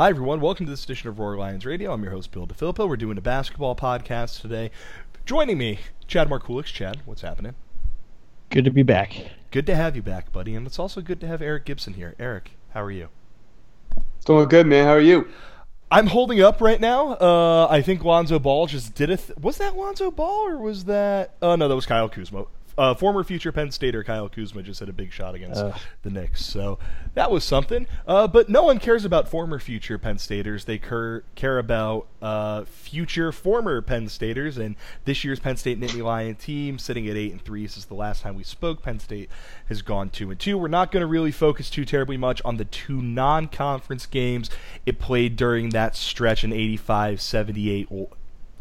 Hi, everyone. Welcome to this edition of Roar Lions Radio. I'm your host, Bill DiFilippo. We're doing a basketball podcast today. Joining me, Chad Markulix. Chad, what's happening? Good to be back. Good to have you back, buddy. And it's also good to have Eric Gibson here. Eric, how are you? Doing good, man. How are you? I'm holding up right now. Uh, I think Lonzo Ball just did a. Th- was that Lonzo Ball or was that? Oh no, that was Kyle Kuzma uh, former future Penn Stater Kyle Kuzma just had a big shot against uh. the Knicks. So that was something. Uh, but no one cares about former future Penn Staters. They cur- care about uh, future former Penn Staters. And this year's Penn State Nittany Lion team sitting at eight and three. since the last time we spoke. Penn State has gone two and two. We're not going to really focus too terribly much on the two non-conference games it played during that stretch in 85-78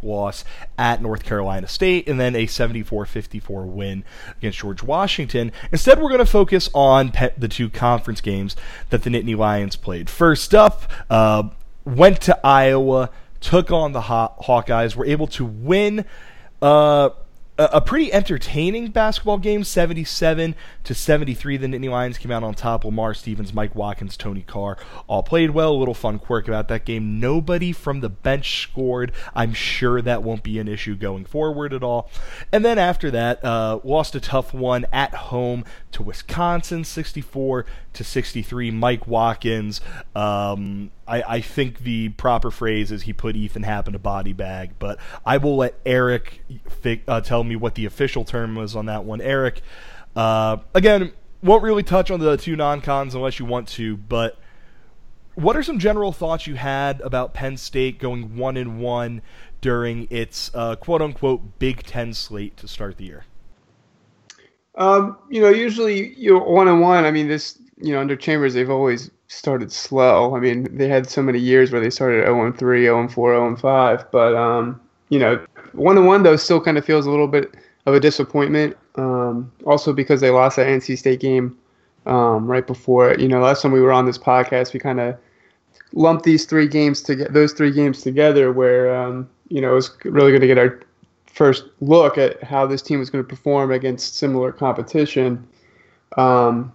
loss at North Carolina State, and then a 74 54 win against George Washington. Instead, we're going to focus on pe- the two conference games that the Nittany Lions played. First up, uh, went to Iowa, took on the Haw- Hawkeyes, were able to win. Uh, a pretty entertaining basketball game, 77 to 73. The Nittany Lions came out on top. Lamar Stevens, Mike Watkins, Tony Carr all played well. A little fun quirk about that game. Nobody from the bench scored. I'm sure that won't be an issue going forward at all. And then after that, uh, lost a tough one at home to Wisconsin, 64 to 63. Mike Watkins. Um, I, I, think the proper phrase is he put Ethan Happ in a body bag, but I will let Eric fi- uh, tell me what the official term was on that one. Eric, uh, again, won't really touch on the two non-cons unless you want to, but what are some general thoughts you had about Penn State going one and one during its uh, quote unquote Big Ten slate to start the year? Um, you know, usually you're one on one. I mean, this you know under Chambers they've always started slow. I mean, they had so many years where they started 0 and 3, 0 4, 0 5. But um, you know, one on one though still kind of feels a little bit of a disappointment. Um, also because they lost that NC State game um, right before. You know, last time we were on this podcast, we kind of lumped these three games to get those three games together, where um, you know it was really going to get our first look at how this team was going to perform against similar competition. Um,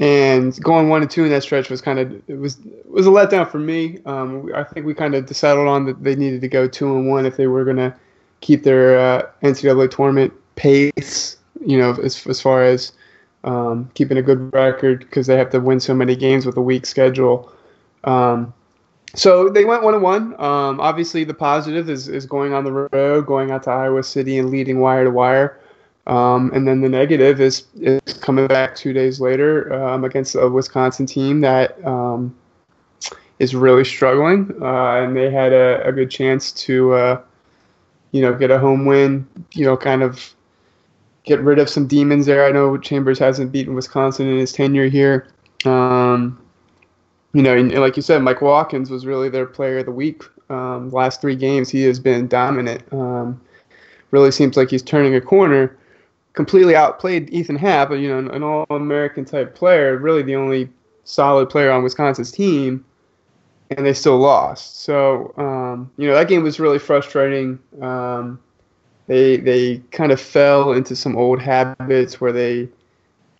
and going one and two in that stretch was kind of it was it was a letdown for me. Um, I think we kind of decided on that they needed to go two and one if they were going to keep their uh, NCAA tournament pace. You know, as as far as um, keeping a good record because they have to win so many games with a weak schedule. Um, so they went one and one. Um, obviously, the positive is, is going on the road, going out to Iowa City and leading wire to wire. Um, and then the negative is, is coming back two days later um, against a Wisconsin team that um, is really struggling. Uh, and they had a, a good chance to, uh, you know, get a home win, you know, kind of get rid of some demons there. I know Chambers hasn't beaten Wisconsin in his tenure here. Um, you know, and, like you said, Mike Watkins was really their player of the week. Um, last three games, he has been dominant. Um, really seems like he's turning a corner. Completely outplayed Ethan Happ, you know, an all-American type player. Really, the only solid player on Wisconsin's team, and they still lost. So, um, you know, that game was really frustrating. Um, they they kind of fell into some old habits where they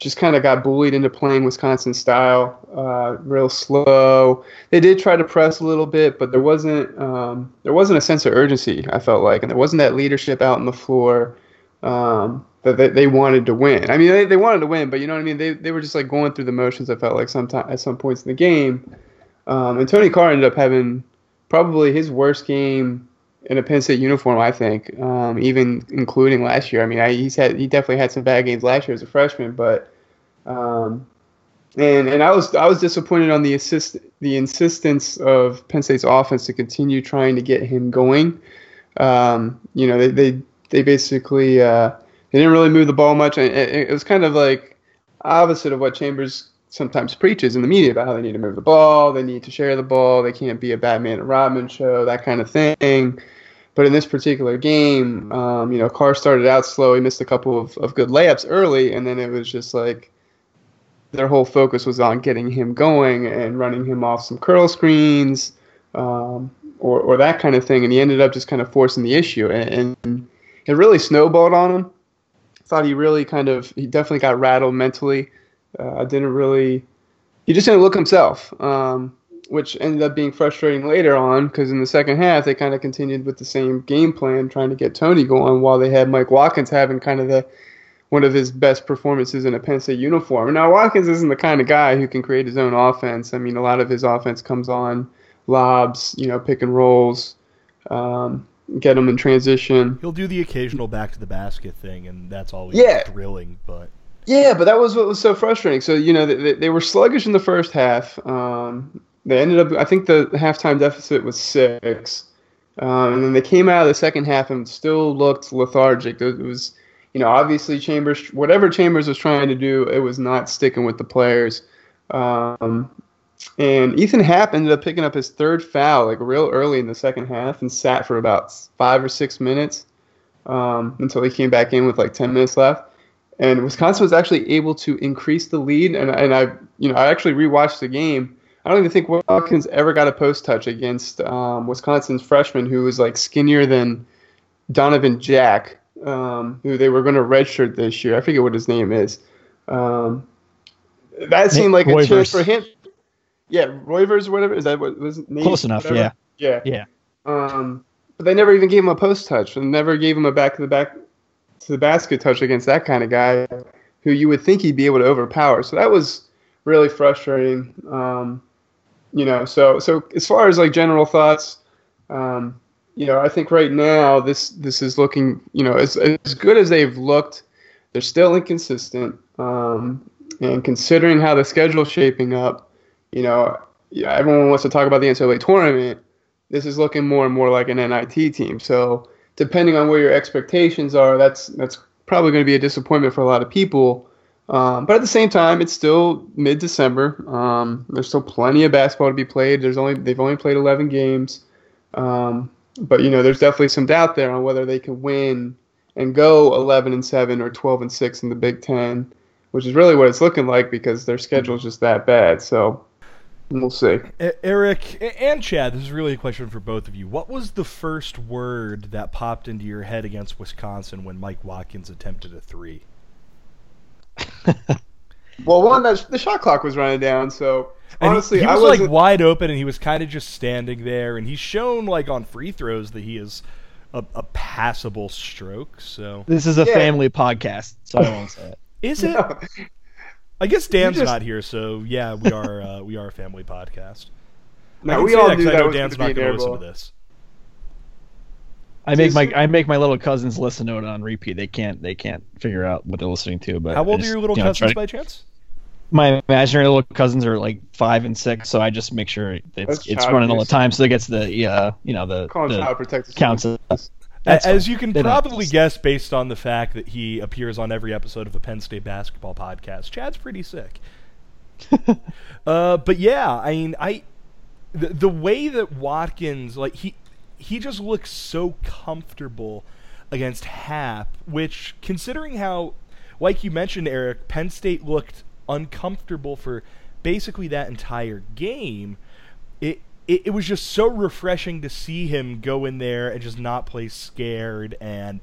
just kind of got bullied into playing Wisconsin style, uh, real slow. They did try to press a little bit, but there wasn't um, there wasn't a sense of urgency. I felt like, and there wasn't that leadership out on the floor um, that they, they wanted to win. I mean, they, they wanted to win, but you know what I mean. They they were just like going through the motions. I felt like sometime at some points in the game, um, and Tony Carr ended up having probably his worst game in a Penn State uniform, I think, um, even including last year. I mean, I, he's had he definitely had some bad games last year as a freshman, but um, and and I was I was disappointed on the assist the insistence of Penn State's offense to continue trying to get him going. Um, you know, they they they basically uh, they didn't really move the ball much, and it, it was kind of like opposite of what Chambers sometimes preaches in the media about how they need to move the ball, they need to share the ball, they can't be a Batman and Robin show, that kind of thing. But in this particular game, um, you know, Carr started out slow. He missed a couple of, of good layups early, and then it was just like their whole focus was on getting him going and running him off some curl screens um, or, or that kind of thing. And he ended up just kind of forcing the issue. And, and it really snowballed on him. Thought he really kind of, he definitely got rattled mentally. Uh, didn't really, he just didn't look himself. Um, which ended up being frustrating later on because in the second half they kind of continued with the same game plan, trying to get Tony going while they had Mike Watkins having kind of the one of his best performances in a Penn State uniform. Now Watkins isn't the kind of guy who can create his own offense. I mean, a lot of his offense comes on lobs, you know, pick and rolls, um, get them in transition. He'll do the occasional back to the basket thing, and that's always Yeah. thrilling. But Yeah, but that was what was so frustrating. So you know they, they were sluggish in the first half. Um, they ended up, I think the halftime deficit was six, um, and then they came out of the second half and still looked lethargic. It was, you know, obviously Chambers, whatever Chambers was trying to do, it was not sticking with the players. Um, and Ethan Happ ended up picking up his third foul like real early in the second half and sat for about five or six minutes um, until he came back in with like ten minutes left and Wisconsin was actually able to increase the lead. And and I you know I actually rewatched the game. I don't even think Watkins ever got a post touch against um, Wisconsin's freshman who was like skinnier than Donovan Jack, um, who they were going to redshirt this year. I forget what his name is. Um, that seemed like a chance for him. Yeah, Reuvers or whatever. Is that what was name? Close enough, Whatever? yeah. Yeah. Yeah. Um, but they never even gave him a post touch and never gave him a back to the back to the basket touch against that kind of guy who you would think he'd be able to overpower. So that was really frustrating. Um, you know, so so as far as like general thoughts, um, you know, I think right now this this is looking, you know, as as good as they've looked, they're still inconsistent. Um, and considering how the schedule's shaping up, you know, everyone wants to talk about the NCAA tournament. This is looking more and more like an NIT team. So depending on where your expectations are, that's that's probably going to be a disappointment for a lot of people. Um, but at the same time, it's still mid-December. Um, there's still plenty of basketball to be played. There's only they've only played 11 games, um, but you know there's definitely some doubt there on whether they can win and go 11 and 7 or 12 and 6 in the Big Ten, which is really what it's looking like because their schedule is just that bad. So we'll see. Eric and Chad, this is really a question for both of you. What was the first word that popped into your head against Wisconsin when Mike Watkins attempted a three? Well, one that the shot clock was running down, so And honestly, he, I was wasn't. like wide open, and he was kind of just standing there. And he's shown like on free throws that he is a, a passable stroke. So This is a Yeah. family podcast, so I won't say it. is it? I guess Dan's just- not here, so yeah, we are uh, we are a family podcast. I no, we all that 'cause knew I that know was Dan's going not to be going to listen to this. I make my I make my little cousins listen to it on repeat. They can't they can't figure out what they're listening to. But How I old are your little you know, cousins try- by chance? My imaginary little cousins are like five and six, so I just make sure it's That's it's running all the time, so it gets the uh you know the, the counts. services. As- That's As fine. you can They don't have to probably guess based on the fact that he appears on every episode of the Penn State basketball podcast, Chad's pretty sick. uh, but yeah, I mean, I the, the way that Watkins like he he just looks so comfortable against Happ, which considering how like you mentioned Eric, Penn State looked uncomfortable for basically that entire game. It it, it was just so refreshing to see him go in there and just not play scared and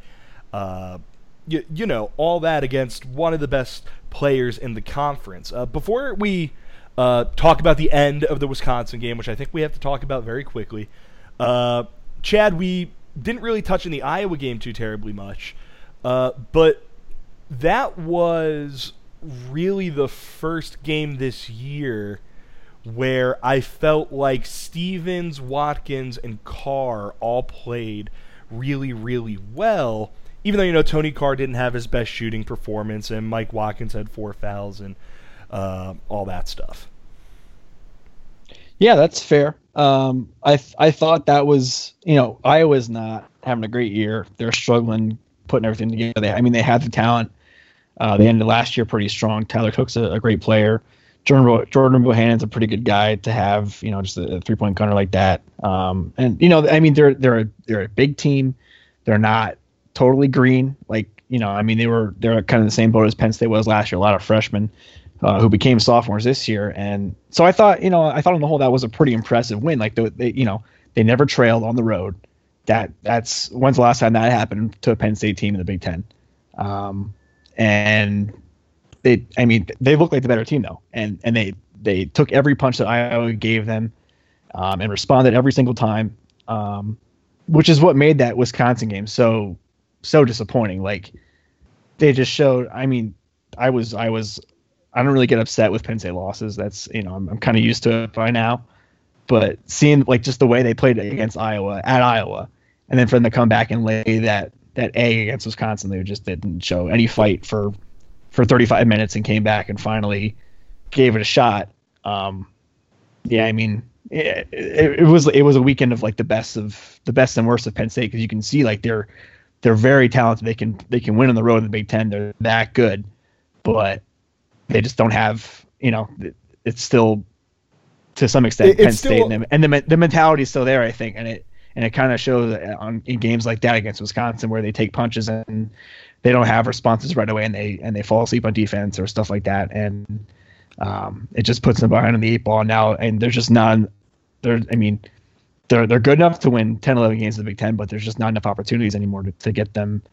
uh, you, you know all that against one of the best players in the conference. Uh, before we uh, talk about the end of the Wisconsin game, which I think we have to talk about very quickly, uh, Chad, we didn't really touch in the Iowa game too terribly much, uh, but that was really the first game this year where I felt like Stevens, Watkins, and Carr all played really, really well. Even though you know Tony Carr didn't have his best shooting performance, and Mike Watkins had four fouls and uh, all that stuff. Yeah, that's fair. Um, I I thought that was you know Iowa's not having a great year. They're struggling putting everything together. They, I mean, they had the talent. Uh, they ended last year pretty strong. Tyler Cook's a, a great player. Jordan Jordan Bohannon's a pretty good guy to have. You know, just a, a three point gunner like that. Um, and you know, I mean, they're they're a, they're a big team. They're not totally green. Like you know, I mean, they were they're kind of the same boat as Penn State was last year. A lot of freshmen uh, who became sophomores this year. And so I thought, you know, I thought on the whole that was a pretty impressive win. Like they, they you know, they never trailed on the road. That that's when's the last time that happened to a Penn State team in the Big Ten? Um, and they, I mean, they look like the better team though, and and they they took every punch that Iowa gave them. um, and responded every single time, um, which is what made that Wisconsin game so so disappointing. Like they just showed. I mean, I was I was I don't really get upset with Penn State losses. That's you know I'm, I'm kind of used to it by now. But seeing like just the way they played against Iowa at Iowa, and then for them to come back and lay that that A against Wisconsin, they just didn't show any fight for for 35 minutes and came back and finally gave it a shot. Um, yeah, I mean, it, it, it, was it was a weekend of like the best of the best and worst of Penn State because you can see like they're they're very talented. They can they can win on the road in the Big Ten. They're that good, but they just don't have you know it's still to some extent it, Penn State still, and, the, and the the mentality is still there. I think, and it and it kind of shows on in games like that against Wisconsin where they take punches and they don't have responses right away and they and they fall asleep on defense or stuff like that. And um, it just puts them behind on the eight ball now. And there's just not there I mean they're they're good enough to win 10 11 games in the Big 10 but there's just not enough opportunities anymore to, to get them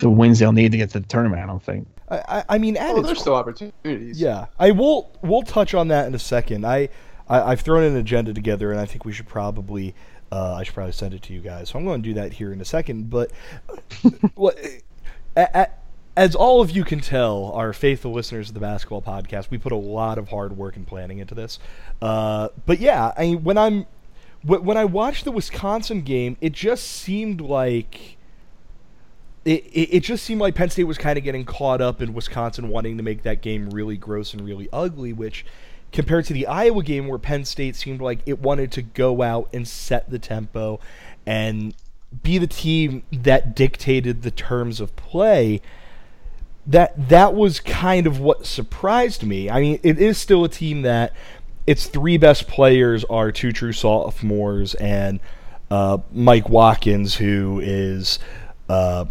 the wins they'll need to get to the tournament I don't think. I, I mean oh, there's still opportunities. Yeah. I will we'll touch on that in a second. I, I have thrown an agenda together and I think we should probably uh, I should probably send it to you guys. So I'm going to do that here in a second but what as all of you can tell, our faithful listeners of the basketball podcast, we put a lot of hard work and planning into this. Uh, but yeah, I mean, when I'm when I watched the Wisconsin game, it just seemed like it, it, it just seemed like Penn State was kind of getting caught up in Wisconsin wanting to make that game really gross and really ugly, which compared to the Iowa game where Penn State seemed like it wanted to go out and set the tempo and be the team that dictated the terms of play that that was kind of what surprised me. I mean, it is still a team that its three best players are two true sophomores and uh, Mike Watkins, who is, uh,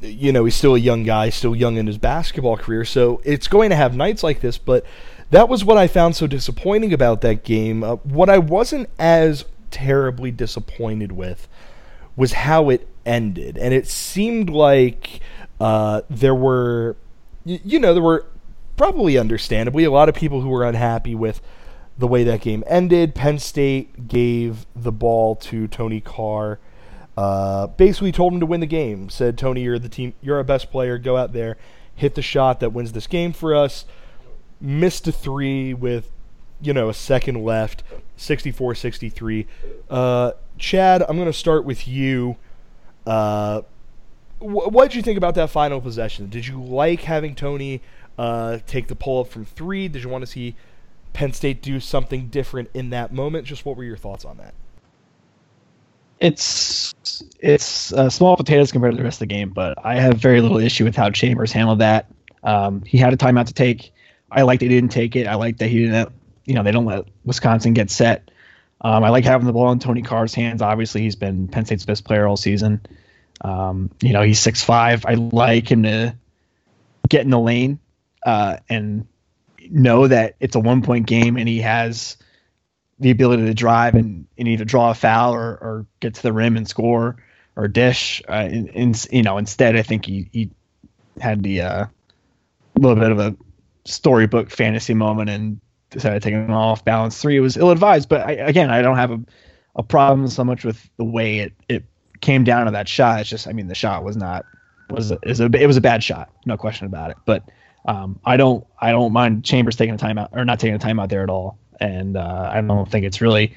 you know, he's still a young guy, still young in his basketball career. So it's going to have nights like this, but that was what I found so disappointing about that game. Uh, what I wasn't as terribly disappointed with was how it ended, and it seemed like uh, there were, you, know, there were probably understandably a lot of people who were unhappy with the way that game ended. Penn State gave the ball to Tony Carr. Uh, basically told him to win the game. Said Tony, you're the team. You're our best player. Go out there, hit the shot that wins this game for us. Missed a three with, you know, a second left. 64-63. Uh, Chad, I'm going to start with you. Uh, wh- what did you think about that final possession? Did you like having Tony uh, take the pull up from three? Did you want to see Penn State do something different in that moment? Just what were your thoughts on that? It's it's uh, small potatoes compared to the rest of the game, but I have very little issue with how Chambers handled that. Um, he had a timeout to take. I like that he didn't take it. I like that he didn't. You know, they don't let Wisconsin get set. Um, I like having the ball in Tony Carr's hands. Obviously, he's been Penn State's best player all season. Um, you know, he's six five. I like him to get in the lane uh, and know that it's a one point game and he has the ability to drive and, and either draw a foul or, or get to the rim and score or dish. Uh, and, and, you know, instead, I think he, he had the uh, little bit of a storybook fantasy moment and decided to take an off balance three. It was ill advised, but I, again, I don't have a, a problem so much with the way it, it came down to that shot. It's just, I mean, the shot was not was a, is a it was a bad shot, no question about it. But um, I don't I don't mind Chambers taking a timeout or not taking a timeout there at all, and uh, I don't think it's really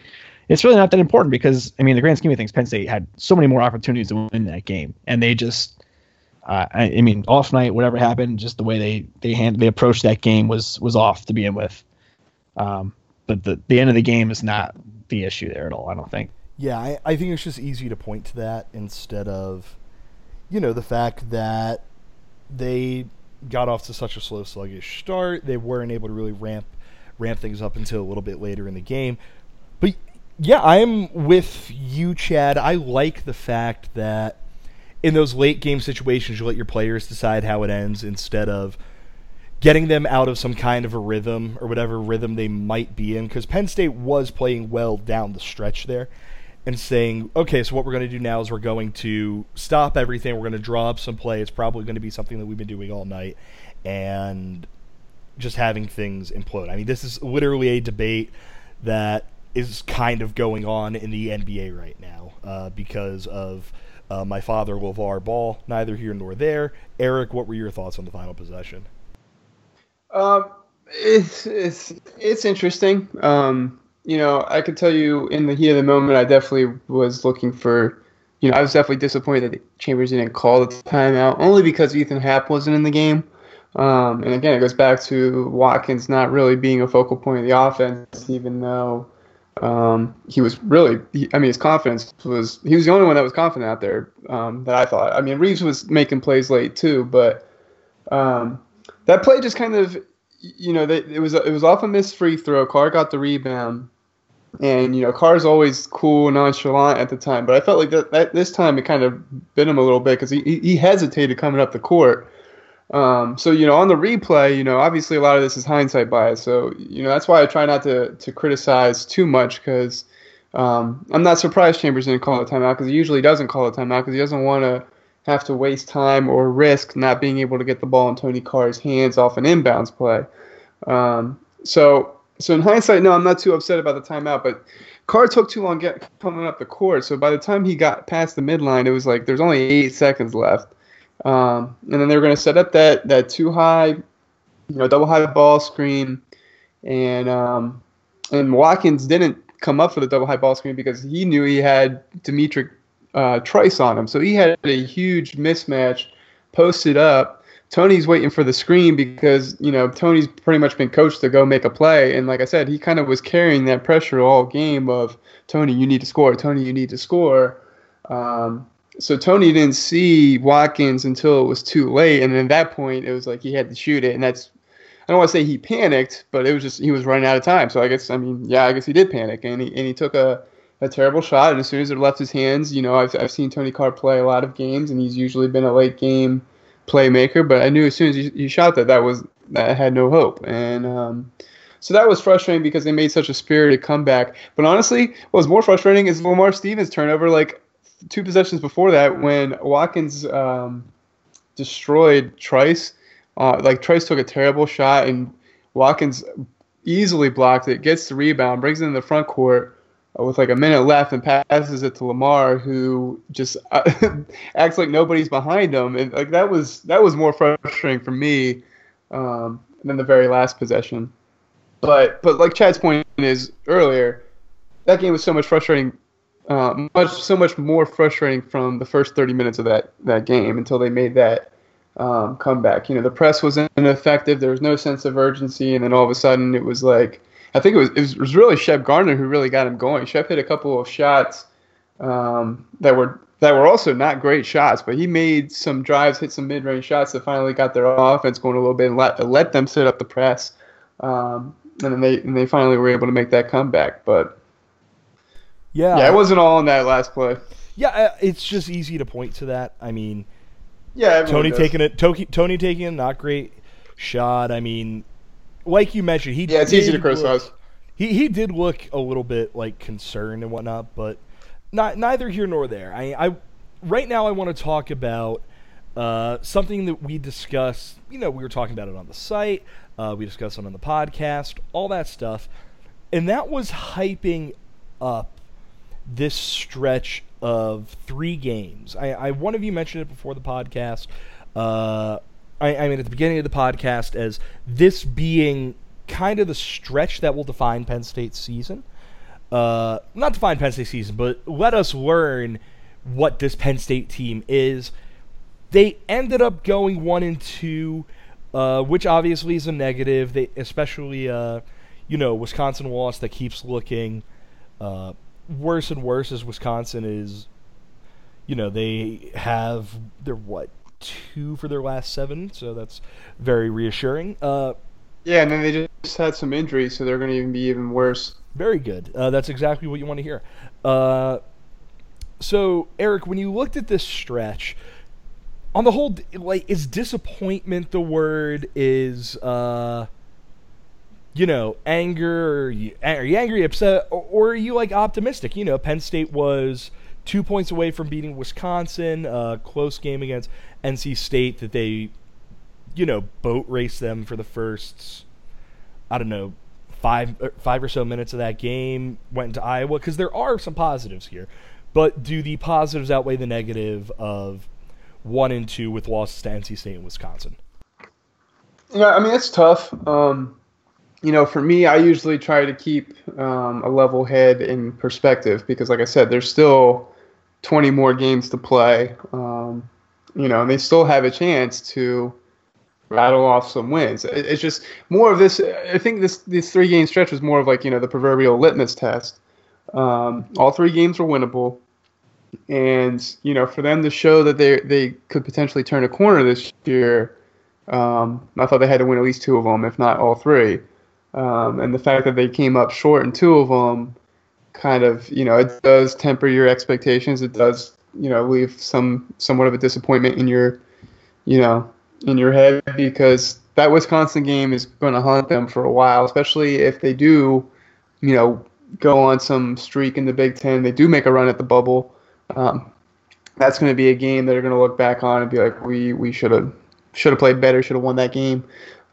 it's really not that important because I mean, the grand scheme of things, Penn State had so many more opportunities to win that game, and they just. Uh, I, I mean, off night, whatever happened, just the way they they hand, they approached that game was was off to begin with. Um, but the the end of the game is not the issue there at all. I don't think. Yeah, I, I think it's just easy to point to that instead of, you know, the fact that they got off to such a slow, sluggish start. They weren't able to really ramp ramp things up until a little bit later in the game. But yeah, I'm with you, Chad. I like the fact that in those late game situations, you let your players decide how it ends instead of getting them out of some kind of a rhythm or whatever rhythm they might be in. Because Penn State was playing well down the stretch there and saying, okay, so what we're going to do now is we're going to stop everything. We're going to draw up some play. It's probably going to be something that we've been doing all night, and just having things implode. I mean, this is literally a debate that is kind of going on in the NBA right now uh, because of uh, my father, LeVar Ball. Neither here nor there. Eric, what were your thoughts on the final possession? Um, it's it's it's interesting. Um, you know, I could tell you in the heat of the moment, I definitely was looking for. You know, I was definitely disappointed that Chambers didn't call the timeout, only because Ethan Happ wasn't in the game. Um, and again, it goes back to Watkins not really being a focal point of the offense, even though um, he was really. He, I mean, his confidence was. He was the only one that was confident out there um, that I thought. I mean, Reaves was making plays late too, but um, that play just kind of you know, they, it was it was off a missed free throw. Carr got the rebound, and you know, Carr's always cool, and nonchalant at the time. But I felt like that, that this time it kind of bit him a little bit because he he hesitated coming up the court. Um, so you know, on the replay, you know, obviously a lot of this is hindsight bias. So you know, that's why I try not to to criticize too much because um, I'm not surprised Chambers didn't call a timeout because he usually doesn't call a timeout because he doesn't want to have to waste time or risk not being able to get the ball in Tony Carr's hands off an inbounds play. Um, so, so in hindsight, no, I'm not too upset about the timeout, but Carr took too long get coming up the court. So by the time he got past the midline, it was like there's only eight seconds left, um, and then they were going to set up that that too high, you know, double high ball screen, and um, and Watkins didn't come up for the double high ball screen because he knew he had D'Mitrik uh, Trice on him. So he had a huge mismatch posted up. Tony's waiting for the screen because, you know, Tony's pretty much been coached to go make a play. And like I said, he kind of was carrying that pressure all game of Tony, you need to score. Tony, you need to score. Um, so Tony didn't see Watkins until it was too late. And at that point, it was like he had to shoot it. And that's, I don't want to say he panicked, but it was just, he was running out of time. So I guess, I mean, yeah, I guess he did panic. And he, and he took a, a terrible shot. And as soon as it left his hands, you know, I've, I've seen Tony Carr play a lot of games, and he's usually been a late game playmaker. But I knew as soon as he, he shot that, that was that had no hope. And um, so that was frustrating because they made such a spirited comeback. But honestly, what was more frustrating is Lamar Stevens' turnover. Like two possessions before that, when Watkins um, destroyed Trice. Uh, like Trice took a terrible shot, and Watkins easily blocked it, gets the rebound, brings it in the front court with like a minute left and passes it to Lamar, who just uh, acts like nobody's behind him, and like that was that was more frustrating for me um, than the very last possession. But but like Chad's point is earlier, that game was so much frustrating, uh, much so much more frustrating from the first 30 minutes of that that game until they made that um, comeback. You know, the press was ineffective. There was no sense of urgency, and then all of a sudden it was like I think it was, it was, really Shep Garner who really got him going. Shep hit a couple of shots um, that were that were also not great shots, but he made some drives, hit some mid-range shots that finally got their offense going a little bit and let let them set up the press. Um, and then they and they finally were able to make that comeback. But yeah, yeah, it wasn't all in that last play. Yeah, uh, it's just easy to point to that. I mean, yeah, Tony taking it, Tony, Tony taking a not great shot. I mean, like you mentioned, he yeah, it's easy to criticize. Look, he he did look a little bit like concerned and whatnot, but not neither here nor there. I I right now I want to talk about uh, something that we discussed. You know, we were talking about it on the site. Uh, we discussed it on the podcast, all that stuff, and that was hyping up this stretch of three games. I, I one of you mentioned it before the podcast. Uh, I, I mean, at the beginning of the podcast, as this being kind of the stretch that will define Penn State's season. Uh, not define Penn State season, but let us learn what this Penn State team is. They ended up going one and two, uh, which obviously is a negative. They especially, uh, you know, Wisconsin loss that keeps looking uh, worse and worse as Wisconsin is. You know, they have they're what two for their last seven, so that's very reassuring. Uh, yeah, and then they just had some injuries, so they're going to even be even worse. Very good. Uh, that's exactly what you want to hear. Uh, so, Eric, when you looked at this stretch, on the whole, like, is disappointment the word? Is uh, you know, anger? Are you, are you angry, upset, or, or are you like optimistic? You know, Penn State was two points away from beating Wisconsin. Uh, close game against NC State that they, you know, boat race them for the first, I don't know, five er, five or so minutes of that game went into Iowa because there are some positives here, but do the positives outweigh the negative of one and two with losses to NC State and Wisconsin? Yeah, I mean it's tough. Um, you know, for me, I usually try to keep um, a level head in perspective because, like I said, there's still 20 more games to play. Um, you know, and they still have a chance to rattle off some wins. It's just more of this. I think this this three game stretch was more of like you know the proverbial litmus test. Um, all three games were winnable, and you know for them to show that they they could potentially turn a corner this year, um, I thought they had to win at least two of them, if not all three. Um, and the fact that they came up short in two of them, kind of you know it does temper your expectations. It does you know leave some somewhat of a disappointment in your you know in your head because that Wisconsin game is going to haunt them for a while, especially if they do, you know, go on some streak in the Big Ten. They do make a run at the bubble. Um, that's going to be a game that they're going to look back on and be like, we we should have should have played better, should have won that game.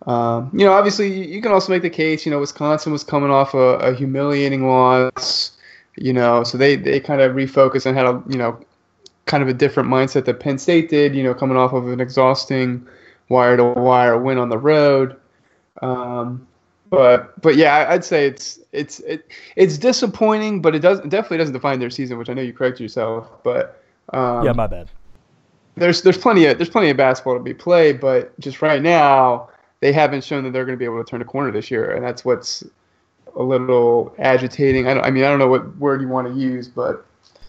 Um, you know, obviously, you can also make the case. You know, Wisconsin was coming off a, a humiliating loss. You know, so they they kind of refocused and had a you know kind of a different mindset that Penn State did. You know, coming off of an exhausting wire to wire win on the road. Um, but but yeah, I'd say it's it's it, it's disappointing, but it does it definitely doesn't define their season, which I know you correct yourself. But um, yeah, my bad. There's there's plenty of there's plenty of basketball to be played, but just right now they haven't shown that they're going to be able to turn a corner this year, and that's what's a little agitating. I, don't, I mean I don't know what word you want to use, but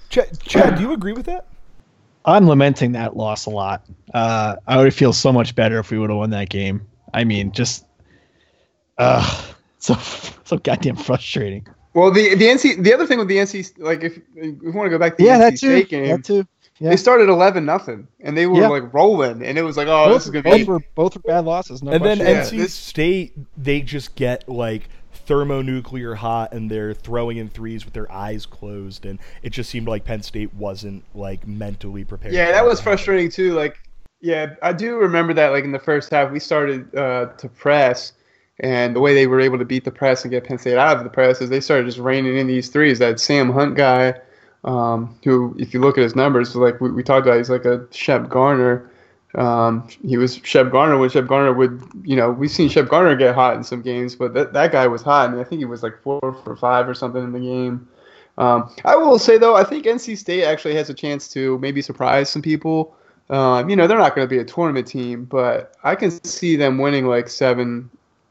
Chad, Chad do you agree with that? I'm lamenting that loss a lot. Uh, I would feel so much better if we would have won that game. I mean, just uh, so so goddamn frustrating. Well, the the NC the other thing with the NC like if, if we want to go back to the yeah, NC that too. State game, That too. Yeah. they started eleven nothing, and they were Yeah. like rolling, and it was like, oh, both, this is gonna both be. were both were bad losses. No and then. Yeah, NC this- State, they just get like thermonuclear hot and they're throwing in threes with their eyes closed and it just seemed like Penn State wasn't like mentally prepared. Yeah, that was frustrating too. Like, yeah, I do remember that. Like in the first half, we started uh, to press, and the way they were able to beat the press and get Penn State out of the press is they started just raining in these threes. That Sam Hunt guy, um, who, if you look at his numbers, like we, we talked about, he's like a Shep Garner. Um, he was Shep Garner when Shep Garner would, you know, we've seen Shep Garner get hot in some games, but that, that guy was hot. I mean, I think he was like four for five or something in the game. Um, I will say though, I think NC State actually has a chance to maybe surprise some people. Um, you know, they're not going to be a tournament team, but I can see them winning like seven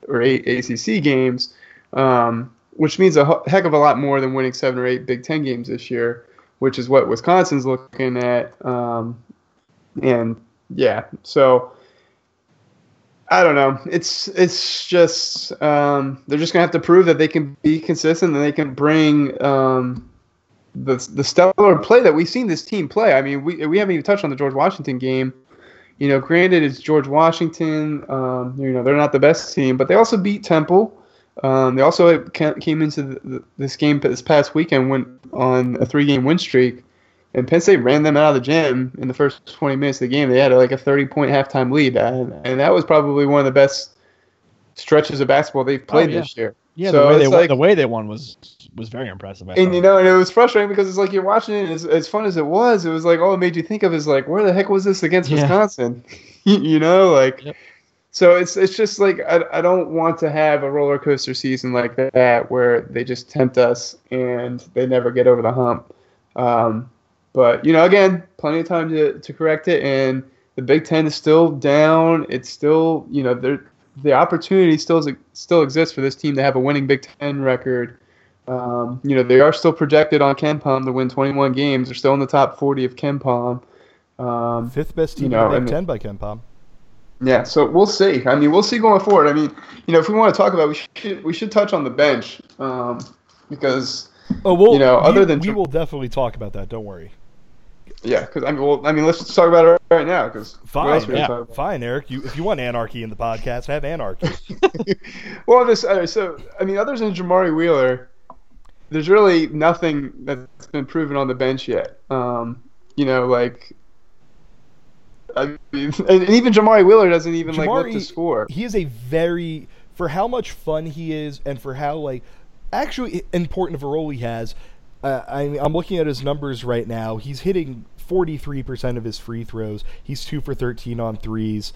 or eight ACC games, um, which means a heck of a lot more than winning seven or eight Big Ten games this year, which is what Wisconsin's looking at. Um, and yeah, so I don't know. It's it's just um, they're just gonna have to prove that they can be consistent and they can bring um, the the stellar play that we've seen this team play. I mean, we we haven't even touched on the George Washington game. You know, granted, it's George Washington. Um, you know, they're not the best team, but they also beat Temple. Um, they also came into the, this game this past weekend went on a three-game win streak, and Penn State ran them out of the gym in the first 20 minutes of the game. They had like a 30-point halftime lead, and, and that was probably one of the best stretches of basketball they've played Oh, yeah. this year. yeah, so the way they it's won, like- the way they won was was very impressive. I And thought. you know, and it was frustrating because it's like you're watching it. As, as fun as it was, it was like all it made you think of is like, where the heck was this against Yeah. Wisconsin? you know, like. Yep. So it's it's just like I, I don't want to have a roller coaster season like that where they just tempt us and they never get over the hump. Um, but you know, again, plenty of time to, to correct it, and the Big Ten is still down. It's still you know there the opportunity still still exists for this team to have a winning Big Ten record. Um, you know, they are still projected on KenPom to win 21 games. They're still in the top 40 of KenPom. Um, Fifth best team You know, in the Big Ten by Ken Pom. yeah, so we'll see. I mean, we'll see going forward. I mean, you know, if we want to talk about, it, we should we should touch on the bench um, because Oh, well, You know, we, other than we will definitely talk about that. Don't worry. Yeah, because I mean, well, I mean, let's just talk about it right now. Because Fine, yeah. fine, Eric. You if you want anarchy in the podcast, have anarchy. well, this uh, so I mean, other than Jamari Wheeler, there's really nothing that's been proven on the bench yet. Um, you know, like. I mean, and even Jamari Wheeler doesn't even like look to score. he is a very for how much fun he is and for how like actually important of a role he has. Uh, I, I'm looking at his numbers right now. He's hitting 43% of his free throws. He's two for 13 on threes.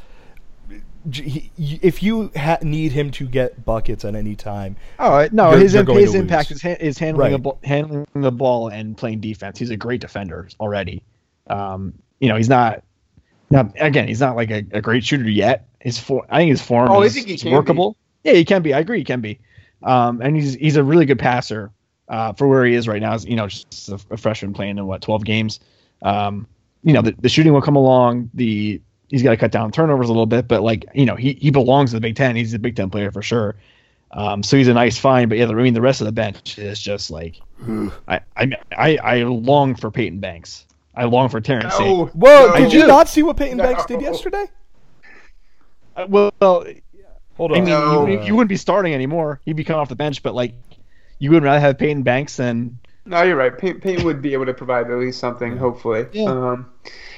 If you ha- need him to get buckets at any time, oh no, his, imp- his impact is, ha- is handling right. the handling the ball and playing defense. He's a great defender already. Um, you know, he's not now again, he's not like a, a great shooter yet. His for I think his form oh, is, is workable. Be. Yeah, he can be. I agree, he can be. Um, and he's he's a really good passer uh, for where he is right now. Is you know just a, a freshman playing in what twelve games. Um, you know the, the shooting will come along. The he's got to cut down turnovers a little bit, but like you know he he belongs to the Big Ten. He's a Big Ten player for sure. Um, so he's a nice find, but yeah, I mean the rest of the bench is just like I, I I I long for Peyton Banks. I long for Terrence. No, Whoa! No, did you not see what Peyton no. Banks did yesterday? Uh, well, hold on. I mean, no. you, you, wouldn't be starting anymore. He'd be coming off the bench, but like, you would rather have Peyton Banks than. No, you're right. Peyton, Peyton would be able to provide at least something, hopefully. Yeah. Um,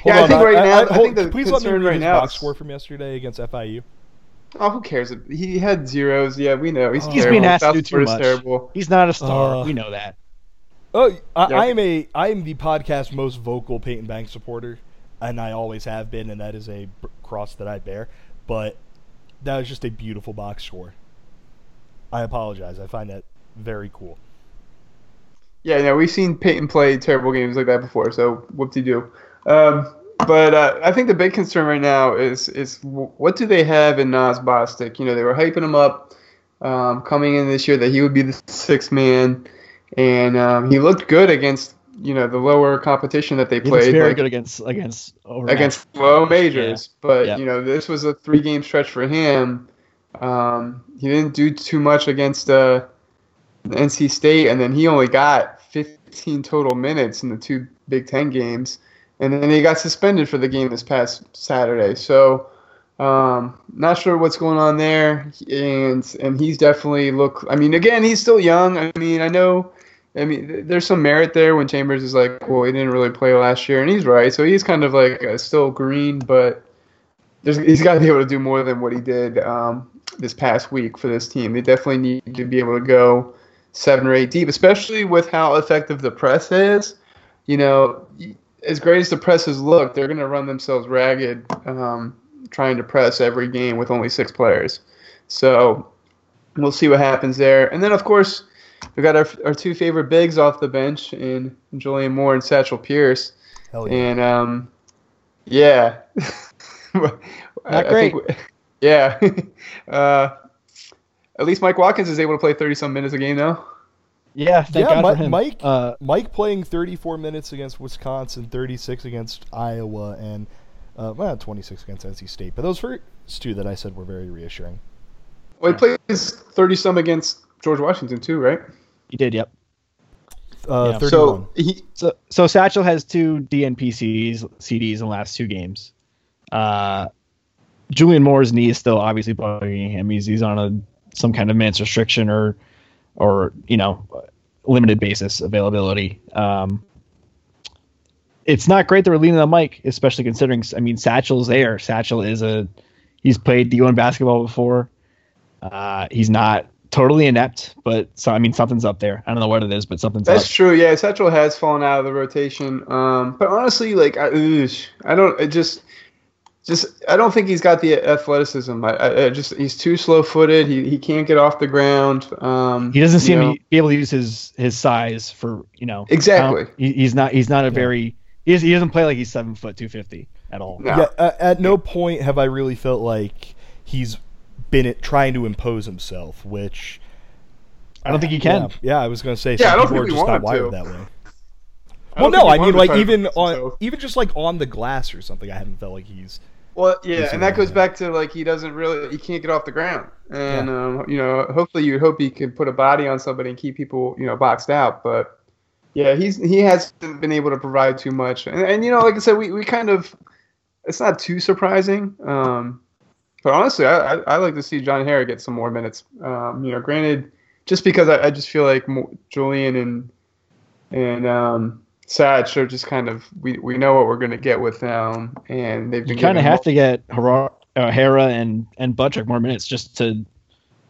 yeah, I think right I, now. I, I, I think the please concern let me read right now. Box score from yesterday against FIU. Oh, who cares? He had zeros. Yeah, we know he's, he's terrible. being asked South to do too much. Terrible. He's not a star. Uh, we know that. Oh, I, I, am a I am the podcast most vocal Peyton Banks supporter, and I always have been, and that is a cross that I bear. But that was just a beautiful box score. I apologize. I find that very cool. Yeah, no, we've seen Peyton play terrible games like that before, so whoop de doo. Um, but uh, I think the big concern right now is is what do they have in Naz Bostick? You know, they were hyping him up um, coming in this year that he would be the sixth man and um, he looked good against you know the lower competition that they he played. very like, good against against against low majors, yeah. but yeah. you know this was a three game stretch for him. Um, he didn't do too much against uh, NC State, and then he only got 15 total minutes in the two Big Ten games, and then he got suspended for the game this past Saturday. So. Um, not sure what's going on there, and and he's definitely look. I mean, again, he's still young. I mean, I know I mean, there's some merit there when Chambers is like, well, he didn't really play last year, and he's right. So he's kind of like uh, still green, but he's got to be able to do more than what he did um, this past week for this team. They definitely need to be able to go seven or eight deep, especially with how effective the press is. You know, as great as the press presses look, they're going to run themselves ragged um, trying to press every game with only six players. So we'll see what happens there. And then, of course we've got our, our two favorite bigs off the bench in Julian Moore and Satchel Pierce. Hell yeah. And um, yeah, not I, great. I yeah, uh, at least Mike Watkins is able to play thirty some minutes a game now. Yeah, yeah. Mike, Mike, uh, Mike, playing 34 minutes against Wisconsin, 36 against Iowa, and uh, well, 26 against NC State. But those first two that I said were very reassuring. Well, he plays 30 some against George Washington too, right? He did. Yep. Uh, yeah. So he so so Satchel has two DNPCs CDs CDs in the last two games. Uh, Julian Moore's knee is still obviously bugging him. He's he's on a some kind of minutes restriction or or you know limited basis availability. Um, it's not great that we're leaning on Mike, especially considering I mean Satchel's there. Satchel is a he's played D1 basketball before. Uh, he's not totally inept, but so I mean something's up there. I don't know what it is, but something's up. That's up. true. Yeah, Satchel has fallen out of the rotation. Um, but honestly, like I, I don't. It just, just I don't think he's got the athleticism. I, I just he's too slow footed. He he can't get off the ground. Um, he doesn't seem to be able to use his his size for you know exactly. He, he's not he's not a yeah. very he, he doesn't play like he's seven foot two fifty at all. No. Yeah, uh, at no point have I really felt like he's been it, trying to impose himself, which I don't think he can. Yeah, yeah I was going to say. Yeah, I don't think are just not wired to. that way. Well, no, I mean, like even on even just like on the glass or something, I haven't felt like he's. Well, yeah, and that goes back to like he doesn't really he can't get off the ground, and yeah. um, you know, hopefully you hope he can put a body on somebody and keep people you know boxed out, but yeah, he's he hasn't been able to provide too much, and, and you know, like I said, we, we kind of it's not too surprising. Um, but honestly, I, I, I, like to see John Harris get some more minutes. Um, you know, granted, just because I, I just feel like Julian and and um, Satch are just kind of we, we know what we're going to get with them, and they've been. You kind of have more- to get Harrar, uh, Harrar and and Buttrick more minutes just to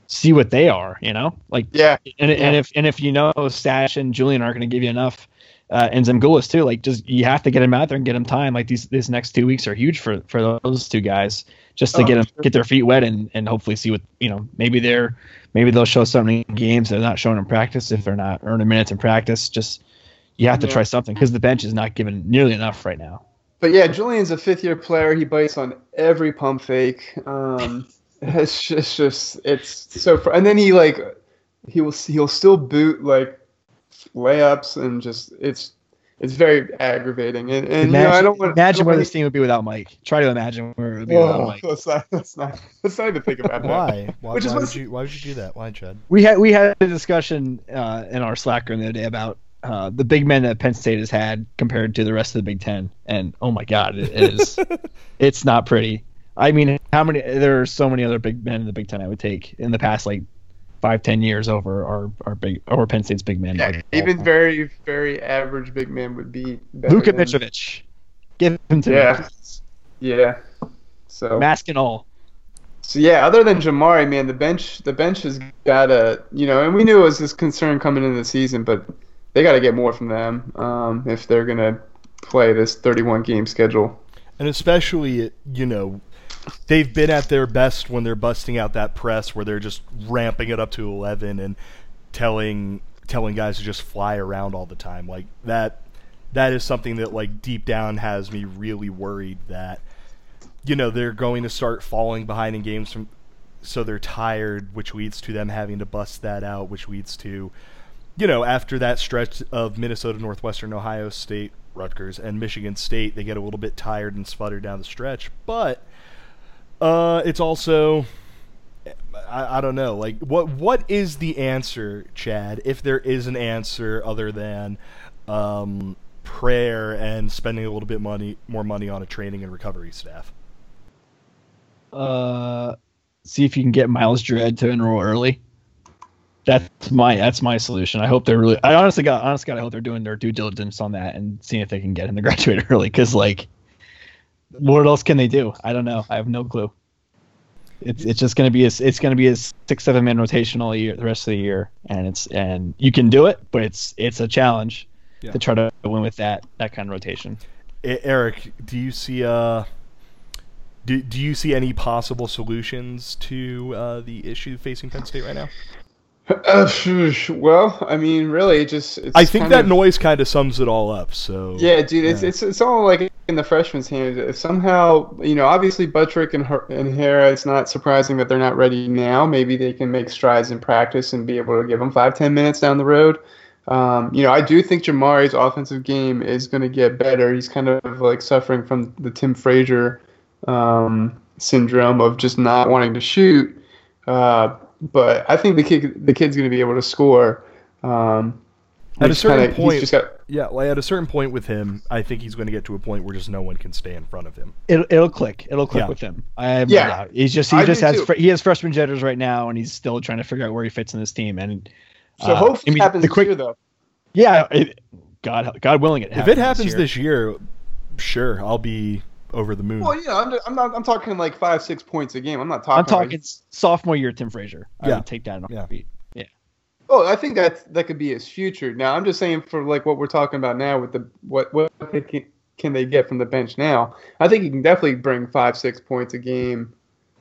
see what they are. You know, like Yeah. and Yeah. and if and if you know Stash and Julian aren't going to give you enough, uh, and Zamgulis too, like just you have to get him out there and get him time. Like these these next two weeks are huge for for those two guys, just to Oh, get them sure. get their feet wet and and hopefully see what you know. Maybe they're maybe they'll show something in games they're not showing in practice if they're not earning minutes in practice. Just you have to Yeah. try something because the bench is not giving nearly enough right now. But yeah, Julian's a fifth year player. He bites on every pump fake. Um, it's just, just it's so. Fr- and then he like he will he'll still boot like layups and just it's it's very aggravating. And, and you know, I don't want imagine where I this team would be without Mike. Try to imagine where it would be without Oh, Mike. let's not let's not let's not even think about that. Why? Why, Which is why would you? Why would you do that? Why, Chad? We had we had a discussion uh, in our Slack room the other day about uh, the big men that Penn State has had compared to the rest of the Big Ten, and oh my God, it is it's not pretty. I mean, how many? There are so many other big men in the Big Ten I would take in the past like five, ten years over our our big over Penn State's big men. Yeah, even very very average big man would be Luka than- Mitrovic, give him to Yeah. me. Yeah. So Mask and all. So yeah, other than Jamari, man, the bench the bench has got a you know, and we knew it was this concern coming into the season, but they got to get more from them um, if they're gonna play this 31 game schedule. And especially, you know, they've been at their best when they're busting out that press where they're just ramping it up to 11 and telling telling guys to just fly around all the time. Like that that is something that like deep down has me really worried that you know, they're going to start falling behind in games from so they're tired, which leads to them having to bust that out, which leads to you know, after that stretch of Minnesota, Northwestern, Ohio State, Rutgers, and Michigan State, they get a little bit tired and sputter down the stretch. But uh, it's also, I, I don't know, like what what is the answer, Chad? If there is an answer other than um, prayer and spending a little bit money, more money on a training and recovery staff. Uh, see if you can get Myles Dread to enroll early. That's my that's my solution. I hope they're really. I honestly got honestly God, I hope they're doing their due diligence on that and seeing if they can get him to graduate early. Because like, what else can they do? I don't know. I have no clue. It's it's just gonna be a it's gonna be a six seven man rotation all year the rest of the year, and it's and you can do it, but it's it's a challenge Yeah. to try to win with that that kind of rotation. Eric, do you see uh do, do you see any possible solutions to uh, the issue facing Penn State right now? Uh, well, I mean, really, just it's I think that of- noise kind of sums it all up. So Yeah, dude, it's, Yeah. it's it's all like in the freshman's hands. If somehow, you know, obviously Buttrick and Her- and Harrar, it's not surprising that they're not ready now. Maybe they can make strides in practice and be able to give them five, ten minutes down the road. Um, you know, I do think Jamari's offensive game is going to get better. He's kind of like suffering from the Tim Frazier um, syndrome of just not wanting to shoot. Uh, but I think the kid, the kid's going to be able to score. Um, At a certain kinda- he's point- just got yeah, like at a certain point with him, I think he's going to get to a point where just no one can stay in front of him. It'll, it'll click. It'll click Yeah. with him. I have Yeah. no. He's just he I just has fr- he has freshman jitters right now, and he's still trying to figure out where he fits in this team. And so. uh, hopefully, I mean, it happens the this quick, year, though. yeah. It, God, God willing, it. if it happens year. this year, sure, I'll be over the moon. Well, you know, I'm, I'm not. I'm talking like five, six points a game. I'm not talking. I'm talking Like, sophomore year Tim Frazier. I Yeah. would take that in a Yeah. heartbeat. oh, I think that that could be his future. Now, I'm just saying for like what we're talking about now with the what what they can, can they get from the bench now? I think he can definitely bring five, six points a game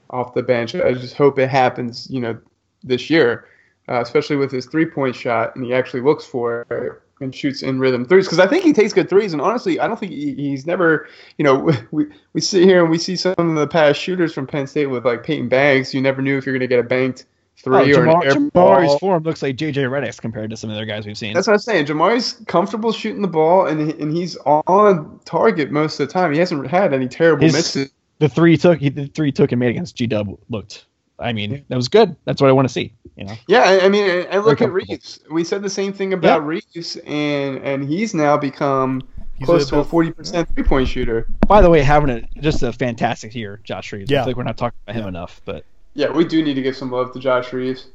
off the bench. I just hope it happens. You know, this year, uh, especially with his three point shot, and he actually looks for it and shoots in rhythm threes because I think he takes good threes. And honestly, I don't think he, he's never, you know, we, we sit here and we see some of the past shooters from Penn State with like Payton Banks. You never knew if you're going to get a banked three Oh, or Jamar, an air Jamari's form looks like JJ Redick's compared to some of the other guys we've seen. That's what I'm saying. Jamari's comfortable shooting the ball, and and he's on target most of the time. He hasn't had any terrible His- misses. the three he took, he, the three he took and made against G Dub looked. I mean, that was good. That's what I want to see. You know, Yeah, I- I mean, and and look at. Reaves. We said the same thing about Reaves, and and he's now become He's close a- to a 40% three point shooter. by the way, having a just a fantastic year, Josh Reaves. I Yeah. feel like we're not talking about him Yeah. enough, but Yeah, we do need to give some love to Josh Reaves.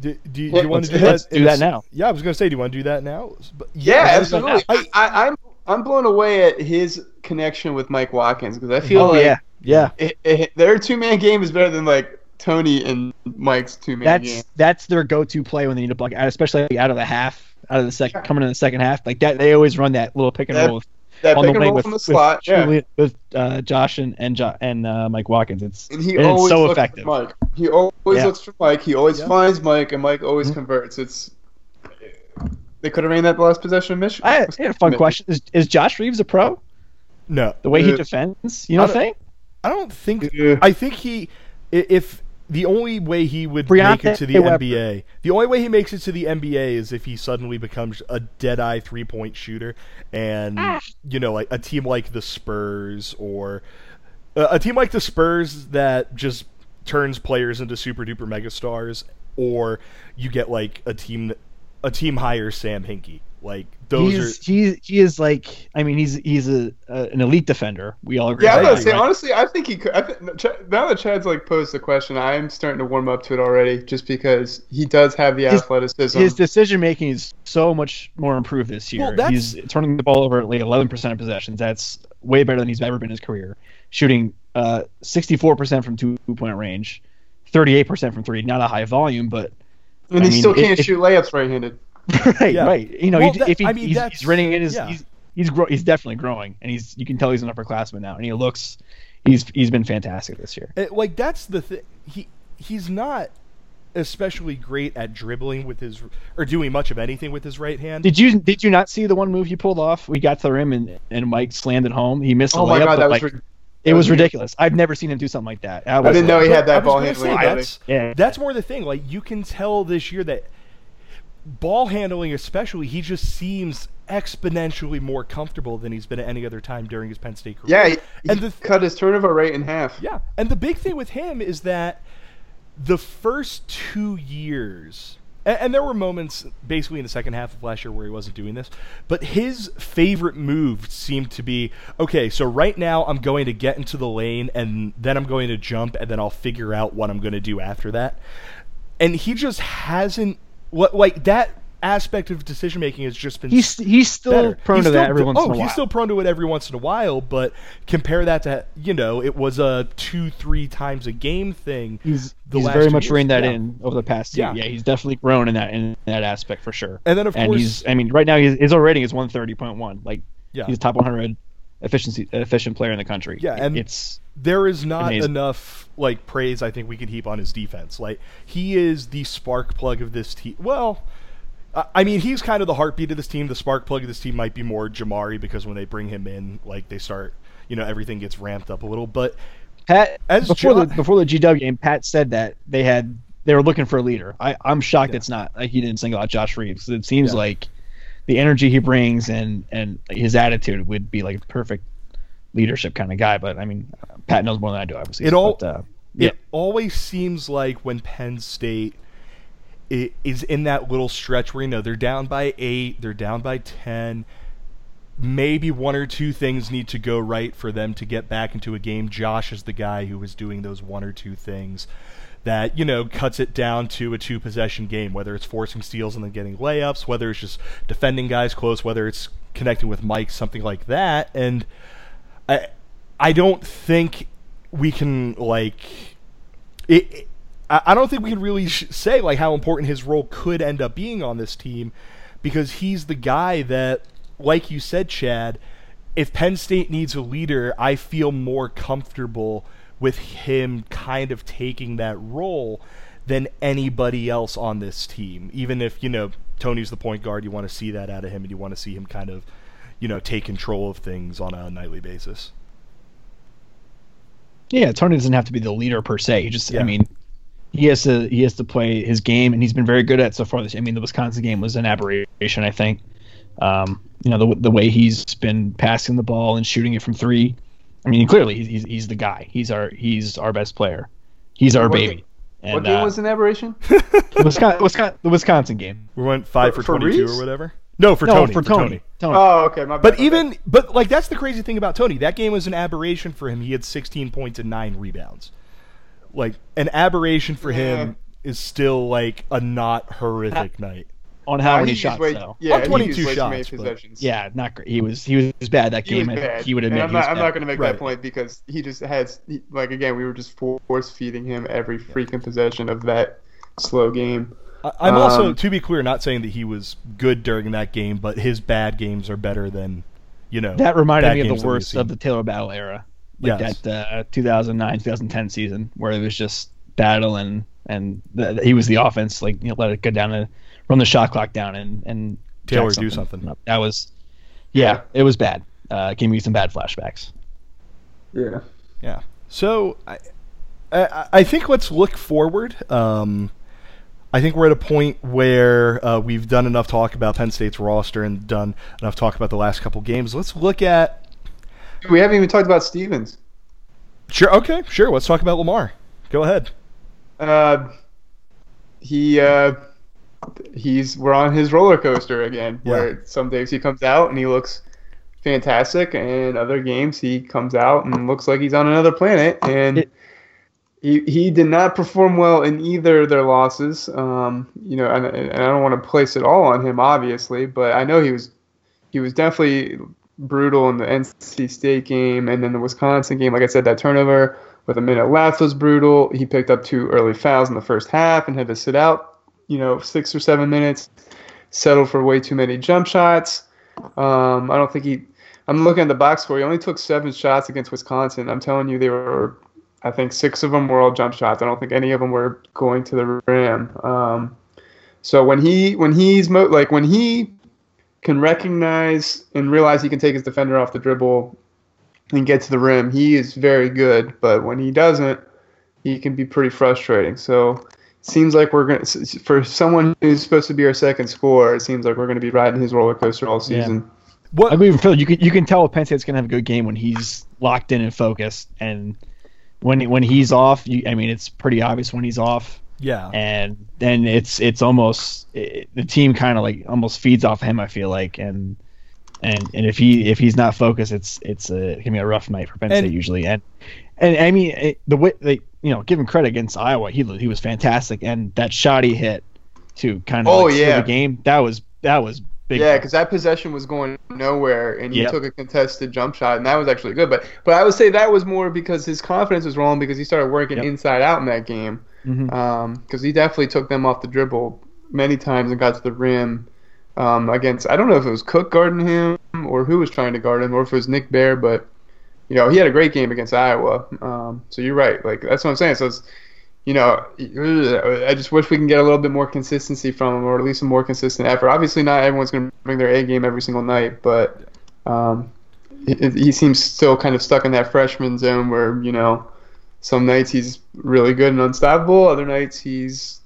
Do, do, you- Yeah, do you want to do that? do that now. Yeah, I was going to say, do you want to do that now? But- Yeah, let's absolutely. I, I, I'm I'm blown away at his connection with Mike Watkins because I feel oh like yeah, yeah. it, it, their two man game is better than like Tony and Mike's two man That's game. that's their go-to play when they need a block, out, especially out of the half, out of the second, coming in the second half. Like that, they always run that little pick and That- roll That on pick the and wing roll with, from the with slot, yeah. Julian- with uh, Josh and and, jo- and uh, Mike Watkins. It's And he And it's always so looks effective. for Mike. He always Yeah. looks for Mike. He always Yeah. finds Mike, and Mike always Mhm. converts. It's they could have ran that last possession of Michigan. I had, I had a fun question. Is, is Josh Reaves a pro? No, The way he defends, you know I what I'm saying? I don't think. Yeah. I think he, if the only way he would make it to the Weber. NBA, the only way he makes it to the NBA is if he suddenly becomes a dead eye three point shooter, and Ah. you know, like a team like the Spurs or a, a team like the Spurs that just turns players into super duper megastars, or you get like a team that a team hires Sam Hinkie. Like those he's are he he is like I mean he's he's a, a an elite defender. We all agree. Yeah, I was gonna say right? honestly, I think he could. I think, Ch- now that Chad's like posed the question, I'm starting to warm up to it already, just because he does have the His- athleticism. his decision making is so much more improved this year. Well, he's turning the ball over at like 11% of possessions. That's way better than he's ever been in his career. Shooting uh, 64% from two point range, 38% from three. Not a high volume, but and I he mean, still can't it- shoot layups right-handed. right, Yeah. right. You know, Well, he, that- if he, I mean, he's, he's running in his, yeah. he's he's grow, he's definitely growing, and he's you can tell he's an upperclassman now, and he looks he's he's been fantastic this year. It, like that's the thing. He he's not especially great at dribbling with his or doing much of anything with his right hand. Did you did you not see the one move he pulled off? We got to the rim and and Mike slammed it home. He missed a Oh my layup, god, but that was like rid- it was was ridiculous. I've never seen him do something like that. I didn't know he had that was ball gonna handling. That's, Yeah. that's more the thing. Like you can tell this year that ball handling, especially, he just seems exponentially more comfortable than he's been at any other time during his Penn State career. Yeah, he, And he the- cut his turnover rate in half. Yeah, and the big thing with him is that the first two years, and, and there were moments basically in the second half of last year where he wasn't doing this, but his favorite move seemed to be okay, so right now I'm going to get into the lane and then I'm going to jump and then I'll figure out what I'm going to do after that. And he just hasn't, what like that aspect of decision making has just been He's he's still better. prone He's to that every once oh, in a oh, while. he's still prone to it every once in a while, but compare that to you know, it was a two, three times a game thing. he's the he's very much reined that Yeah. in over the past Yeah. year. Yeah, he's definitely grown in that in that aspect for sure. And then of and course, he's I mean right now his, his rating is 130.1. Like yeah, he's top 100 efficiency efficient player in the country. Yeah, and- it's there is not amazing. enough like praise I think we could heap on his defense. Like he is the spark plug of this team. Well. I- mean, he's kind of the heartbeat of this team. The spark plug of this team might be more Jamari because when they bring him in, like they start, you know, everything gets ramped up a little. But Pat As before Jo- the before the GW game, Pat said that they had they were looking for a leader. I I'm shocked it's not like he didn't single out Josh Reaves. It seems Yeah. like the energy he brings and and his attitude would be like a perfect leadership kind of guy. But I mean, Pat knows more than I do, obviously. It all- But, uh, yeah, it always seems like when Penn State is in that little stretch where you know they're down by eight, they're down by ten. Maybe one or two things need to go right for them to get back into a game. Josh is the guy who is doing those one or two things that you know cuts it down to a two possession game. Whether it's forcing steals and then getting layups, whether it's just defending guys close, whether it's connecting with Mike, something like that. And I, I don't think we can like it, it- I I don't think we can really sh- say like how important his role could end up being on this team because he's the guy that, like you said, Chad. If Penn State needs a leader, I feel more comfortable with him kind of taking that role than anybody else on this team. Even if you know Tony's the point guard, you want to see that out of him, and you want to see him kind of, you know, take control of things on a nightly basis. yeah. Tony doesn't have to be the leader per se. He just I mean. He has to he has to play his game, and he's been very good at it so far. This I mean, the Wisconsin game was an aberration. I think, um, you know, the the way he's been passing the ball and shooting it from three. I mean, clearly he's he's, he's the guy. He's our he's our best player. He's our What baby. game- And, what game uh, was an aberration? Wisconsin, Wisconsin, the Wisconsin game? We went five For- for, for 22 Reaves? or whatever. No, for no, Tony. for Tony. Tony. Oh, okay, my bad. But my bad. even but like that's the crazy thing about Tony. That game was an aberration for him. He had 16 points and 9 rebounds. Like an aberration for him is still like a not horrific night. On how many shots way- though. Yeah, On 22 used way too many shots, possessions. Yeah, not great. He was he was bad that He game. was I- bad. He would And admit I'm not, I'm not going to make Right. that point because he just had he, like again we were just force feeding him every freaking possession of that slow game. I, I'm also, Um, to be clear, not saying that he was good during that game, but his bad games are better than, you know. That reminded me of the worst of the Talor Battle era, like Yes. that uh, 2009 2010 season where it was just battle and and the, he was the offense like you know let it go down and run the shot clock down and and Taylor jack do something. up. That was yeah, it was bad. Uh, gave me some bad flashbacks. Yeah. Yeah. So I, I, I think let's look forward. Um, I think we're at a point where uh, we've done enough talk about Penn State's roster and done enough talk about the last couple games. Let's look at. We haven't even talked about Stevens. Sure. Okay. Sure. Let's talk about Lamar. Go ahead. Uh, he uh, he's we're on his roller coaster again. Yeah. Where some days he comes out and he looks fantastic, and other games he comes out and looks like he's on another planet. And It- he he did not perform well in either of their losses. Um, you know, and, and I don't want to place it all on him, obviously, but I know he was he was definitely brutal in the NC State game, and then the Wisconsin game. Like I said, that turnover with a minute left was brutal. He picked up two early fouls in the first half and had to sit out, you know, six or seven minutes. Settled for way too many jump shots. Um, I don't think he. I'm looking at the box score. He only took seven shots against Wisconsin. I'm telling you, they were. I think six of them were all jump shots. I don't think any of them were going to the rim. Um, so when he when he's mo- like when he can recognize and realize he can take his defender off the dribble and get to the rim, he is very good. But when he doesn't, he can be pretty frustrating. So seems like we're going to for someone who's supposed to be our second scorer. It seems like we're going to be riding his roller coaster all Yeah. season. What? I agree with Phil. You can you can tell Penn State's gonna have a good game when he's locked in and focused, and when when he's off, you, I mean it's pretty obvious when he's off, yeah. and then it's it's almost it, the team kind of like almost feeds off him. I feel like, and and and if he if he's not focused, it's it's a, it can be a rough night for Penn And- State usually. And and I mean it, the way they you know give him credit against Iowa, he he was fantastic, and that shot he hit to kind of Oh, like, yeah. the game that was that was big. Yeah, because that possession was going nowhere, and he Yep. took a contested jump shot, and that was actually good. But but I would say that was more because his confidence was wrong because he started working Yep. inside out in that game. Mm-hmm. Um, because he definitely took them off the dribble many times and got to the rim. Um, against I don't know if it was Cook guarding him or who was trying to guard him, or if it was Nick Baer, but you know he had a great game against Iowa. Um, so you're right, like that's what I'm saying. So it's you know, I just wish we can get a little bit more consistency from him, or at least a more consistent effort. Obviously, not everyone's going to bring their A game every single night, but um, he, he seems still kind of stuck in that freshman zone where you know, some nights he's really good and unstoppable, other nights he's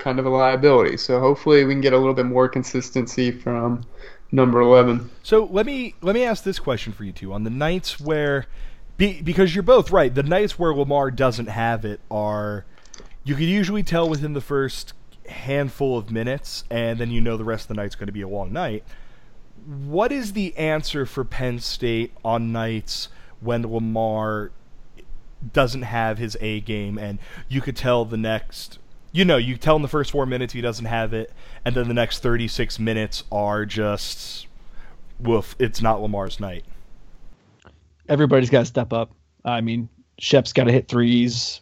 kind of a liability. So hopefully, we can get a little bit more consistency from number eleven. So let me let me ask this question for you two. On the nights where, be, because you're both right, the nights where Lamar doesn't have it are, you can usually tell within the first handful of minutes, and then you know the rest of the night's going to be a long night. What is the answer for Penn State on nights when Lamar doesn't have his A game, and you could tell the next you know, you tell in the first four minutes he doesn't have it, and then the next 36 minutes are just, woof, it's not Lamar's night. everybody's got to step up. I mean, Shep's got to hit threes.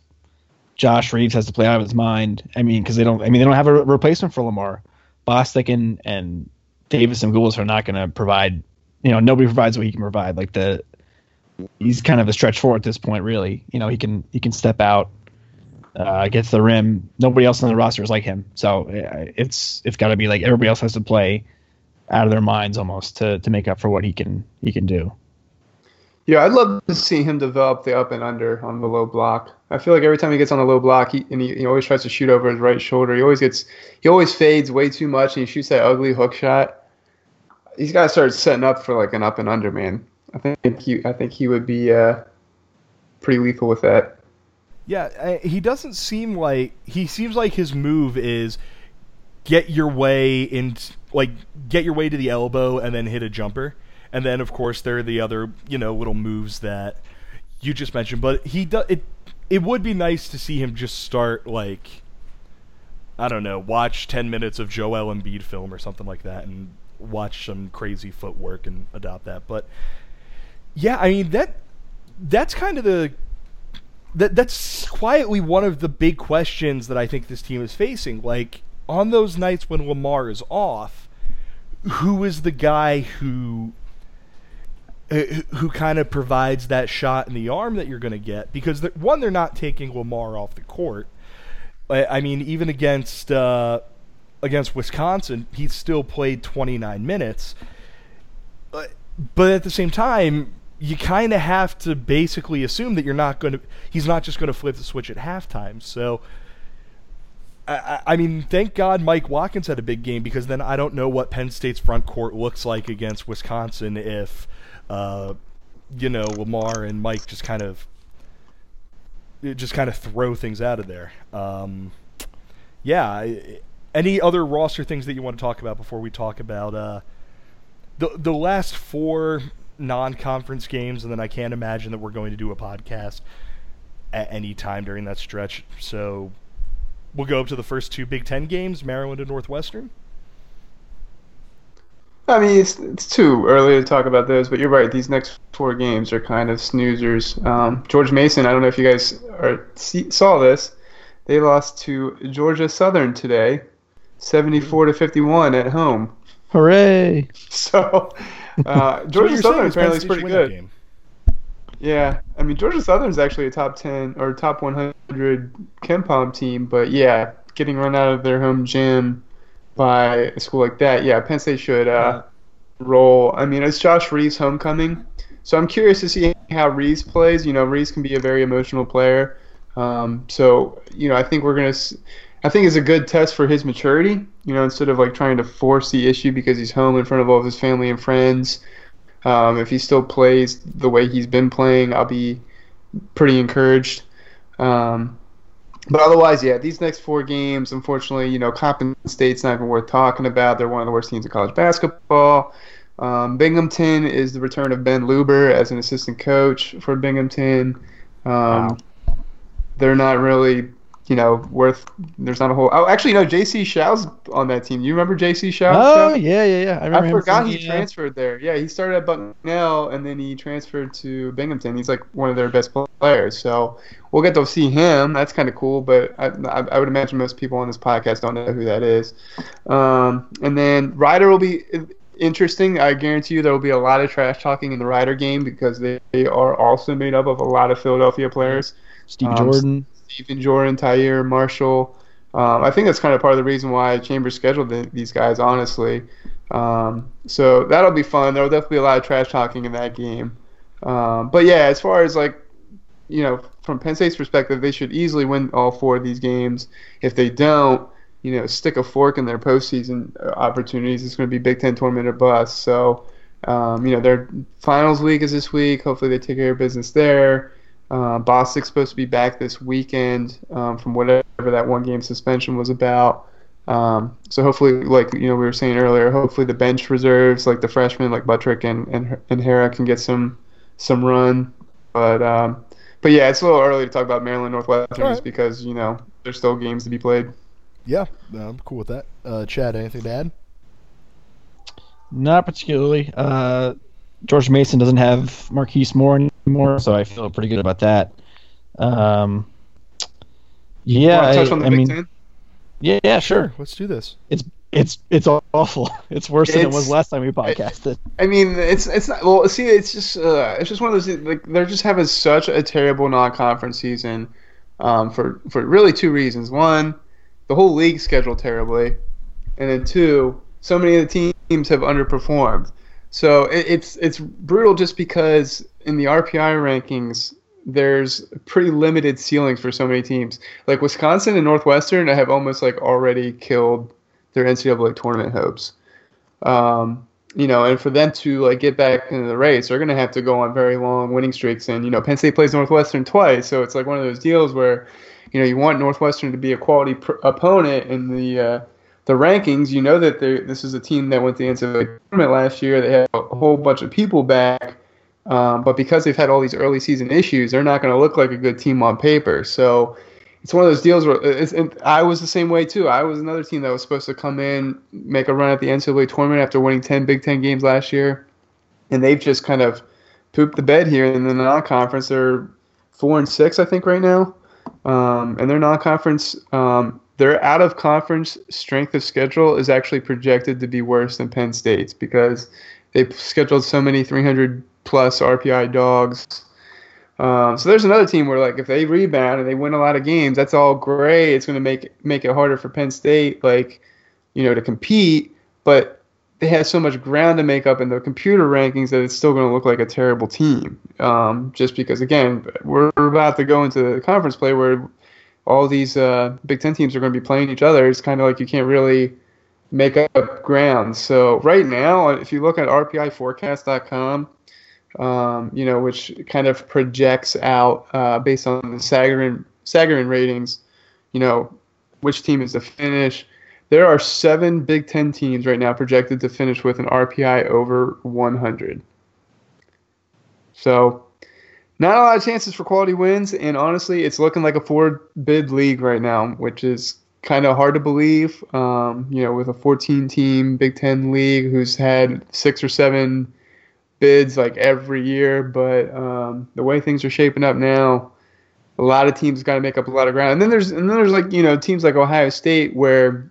Josh Reaves has to play out of his mind. I mean, because they don't. I mean, they don't have a re- replacement for Lamar. Bostick and and Davis and Goulas are not going to provide. You know, nobody provides what he can provide. Like the, he's kind of a stretch four at this point. Really, you know, he can he can step out, uh, get to the rim. Nobody else on the roster is like him. So uh, it's it's got to be like everybody else has to play out of their minds almost to to make up for what he can he can do. Yeah, I'd love to see him develop the up and under on the low block. I feel like every time he gets on the low block, he and he, he always tries to shoot over his right shoulder. He always gets he always fades way too much and he shoots that ugly hook shot. He's got to start setting up for like an up and under, man. I think he I think he would be uh, pretty lethal with that. Yeah, I- he doesn't seem like he seems like his move is get your way in, like get your way to the elbow and then hit a jumper, and then of course there are the other you know little moves that you just mentioned. But he does it. It would be nice to see him just start like I don't know, watch 10 minutes of Joel Embiid film or something like that and watch some crazy footwork and adopt that. But yeah, I mean that that's kind of the that that's quietly one of the big questions that I think this team is facing. Like on those nights when Lamar is off, who is the guy who uh, who kind of provides that shot in the arm that you're going to get because one they're not taking Lamar off the court. I mean even against uh, against Wisconsin, he still played 29 minutes. But, but at the same time, you kind of have to basically assume that you're not going to. He's not just going to flip the switch at halftime. So, I, mean, thank God Mike Watkins had a big game because then I don't know what Penn State's front court looks like against Wisconsin if, uh, you know, Lamar and Mike just kind of, just kind of throw things out of there. Um, yeah. Any other roster things that you want to talk about before we talk about uh, the the last four non-conference games, and then I can't imagine that we're going to do a podcast at any time during that stretch. So we'll go up to the first two Big Ten games, Maryland and Northwestern. I mean, it's it's too early to talk about those, but you're right. These next four games are kind of snoozers. Um, George Mason, I don't know if you guys are, see, saw this. They lost to Georgia Southern today, 74 to 51 at home. Hooray! So uh, Georgia Southern apparently is pretty good. Yeah, I mean Georgia Southern is actually a top ten or top 100 KenPom team, but yeah, getting run out of their home gym by a school like that, yeah, Penn State should uh, roll. I mean, it's Josh Reaves' homecoming, so I'm curious to see how Reaves plays. You know, Reaves can be a very emotional player, um, so you know, I think we're gonna. I think it's a good test for his maturity. You know, instead of like trying to force the issue because he's home in front of all of his family and friends. Um, if he still plays the way he's been playing, I'll be pretty encouraged. Um, but otherwise, yeah, these next four games, unfortunately, you know, Coppin State's not even worth talking about. They're one of the worst teams in college basketball. Um, Binghamton is the return of Ben Luber as an assistant coach for Binghamton. Um, wow. They're not really you know, worth. There's not a whole. Oh, actually, no. J.C. Show's on that team. You remember J.C. Shaw? Oh yeah, yeah, yeah. I, I forgot he yeah. transferred there. Yeah, he started at Bucknell and then he transferred to Binghamton. He's like one of their best players. So we'll get to see him. That's kind of cool. But I, I, I, would imagine most people on this podcast don't know who that is. Um, and then Rider will be interesting. I guarantee you there will be a lot of trash talking in the Rider game because they, they are also made up of a lot of Philadelphia players. Steve um, Jordan. Stephen Jordan, Tyre, Marshall. Um, I think that's kind of part of the reason why Chambers scheduled the, these guys, honestly. Um, so that'll be fun. There'll definitely be a lot of trash talking in that game. Um, but yeah, as far as like, you know, from Penn State's perspective, they should easily win all four of these games. If they don't, you know, stick a fork in their postseason opportunities. It's going to be Big Ten tournament or bust. So, um, you know, their finals week is this week. Hopefully, they take care of business there. Uh, Bostick's supposed to be back this weekend um, from whatever that one game suspension was about. Um, so hopefully, like you know, we were saying earlier, hopefully the bench reserves, like the freshmen, like Buttrick and and, and Harrar, can get some some run. But um, but yeah, it's a little early to talk about Maryland Northwestern right. just because you know there's still games to be played. Yeah, I'm cool with that. Uh, Chad, anything to add? Not particularly. Uh, George Mason doesn't have Marquise Moore anymore, so I feel pretty good about that. Um, yeah, I, I mean, 10? yeah, yeah, sure. Let's do this. It's it's it's awful. It's worse it's, than it was last time we podcasted. I, I mean, it's it's not. Well, see, it's just uh, it's just one of those like they're just having such a terrible non-conference season, um, for for really two reasons. One, the whole league scheduled terribly, and then two, so many of the teams have underperformed. So it, it's it's brutal just because in the RPI rankings, there's pretty limited ceilings for so many teams. Like Wisconsin and Northwestern, have almost like already killed their NCAA tournament hopes. Um, you know, and for them to like get back into the race, they're going to have to go on very long winning streaks. And you know, Penn State plays Northwestern twice, so it's like one of those deals where, you know, you want Northwestern to be a quality pr- opponent in the uh, the rankings, you know that this is a team that went to the NCAA tournament last year. They had a whole bunch of people back, um, but because they've had all these early season issues, they're not going to look like a good team on paper. So it's one of those deals where I was the same way too. I was another team that was supposed to come in, make a run at the NCAA tournament after winning 10 Big Ten games last year. And they've just kind of pooped the bed here in the non conference. They're four and six, I think, right now. Um, and their non conference, um, their out of conference strength of schedule is actually projected to be worse than Penn State's because they scheduled so many 300 plus RPI dogs um, so there's another team where like if they rebound and they win a lot of games, that's all great. It's going to make make it harder for Penn State, like you know, to compete. But they have so much ground to make up in the computer rankings that it's still going to look like a terrible team. Um, just because again, we're about to go into the conference play where all these uh, Big Ten teams are going to be playing each other. It's kind of like you can't really make up ground. So right now, if you look at RPIForecast.com um, you know, which kind of projects out uh, based on the Sagarin Sagarin ratings, you know, which team is to finish. There are seven Big Ten teams right now projected to finish with an RPI over 100. So, not a lot of chances for quality wins, and honestly, it's looking like a four bid league right now, which is kind of hard to believe. Um, you know, with a 14 team Big Ten league who's had six or seven bids like every year, but um, the way things are shaping up now, a lot of teams got to make up a lot of ground. And then there's and then there's like you know teams like Ohio State where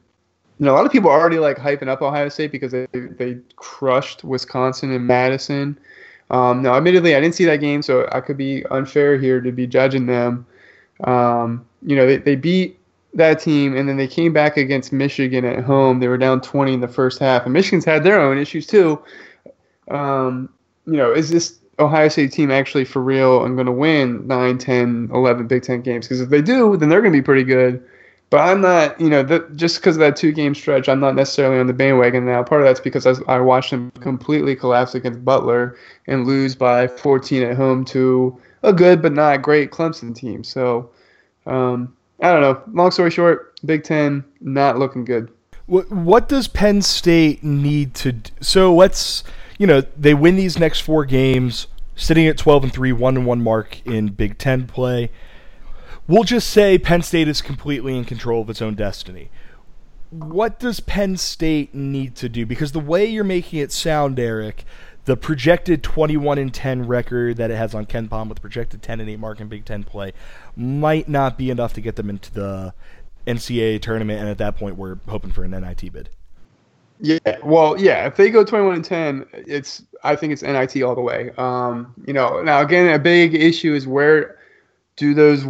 you know a lot of people are already like hyping up Ohio State because they they crushed Wisconsin and Madison. Um, now, admittedly, I didn't see that game, so I could be unfair here to be judging them. Um, you know, they, they beat that team, and then they came back against Michigan at home. They were down 20 in the first half, and Michigan's had their own issues too. Um, you know, is this Ohio State team actually for real and going to win 9, 10, 11 Big Ten games? Because if they do, then they're going to be pretty good. But I'm not, you know, the, just because of that two game stretch, I'm not necessarily on the bandwagon now. Part of that's because I, I watched them completely collapse against Butler and lose by 14 at home to a good but not great Clemson team. So, um, I don't know. Long story short, Big Ten not looking good. What, what does Penn State need to do? So let's you know, they win these next four games, sitting at 12 and 3, 1 and 1 mark in Big 10 play. We'll just say Penn State is completely in control of its own destiny. What does Penn State need to do? Because the way you're making it sound, Eric, the projected 21 and 10 record that it has on KenPom with projected 10 and 8 mark in Big 10 play might not be enough to get them into the NCAA tournament, and at that point, we're hoping for an NIT bid. Yeah, well, yeah. If they go twenty-one and ten, it's I think it's NIT all the way. Um, you know, now again, a big issue is where do those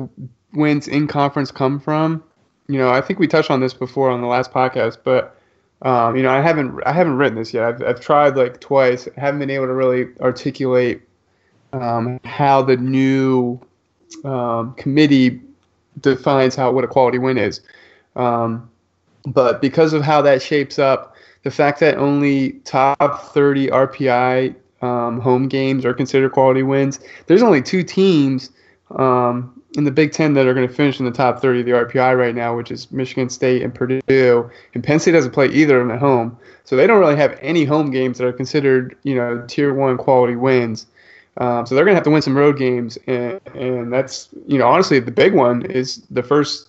wins in conference come from? You know, I think we touched on this before on the last podcast, but um, you know, I haven't I haven't written this yet. I've I've tried like twice. Haven't been able to really articulate um, how the new um, committee defines how what a quality win is. Um, but because of how that shapes up the fact that only top 30 RPI um, home games are considered quality wins. There's only two teams um, in the Big Ten that are going to finish in the top 30 of the RPI right now, which is Michigan State and Purdue. And Penn State doesn't play either of them at home, so they don't really have any home games that are considered, you know, tier one quality wins. Um, so they're going to have to win some road games, and, and that's, you know, honestly, the big one is the first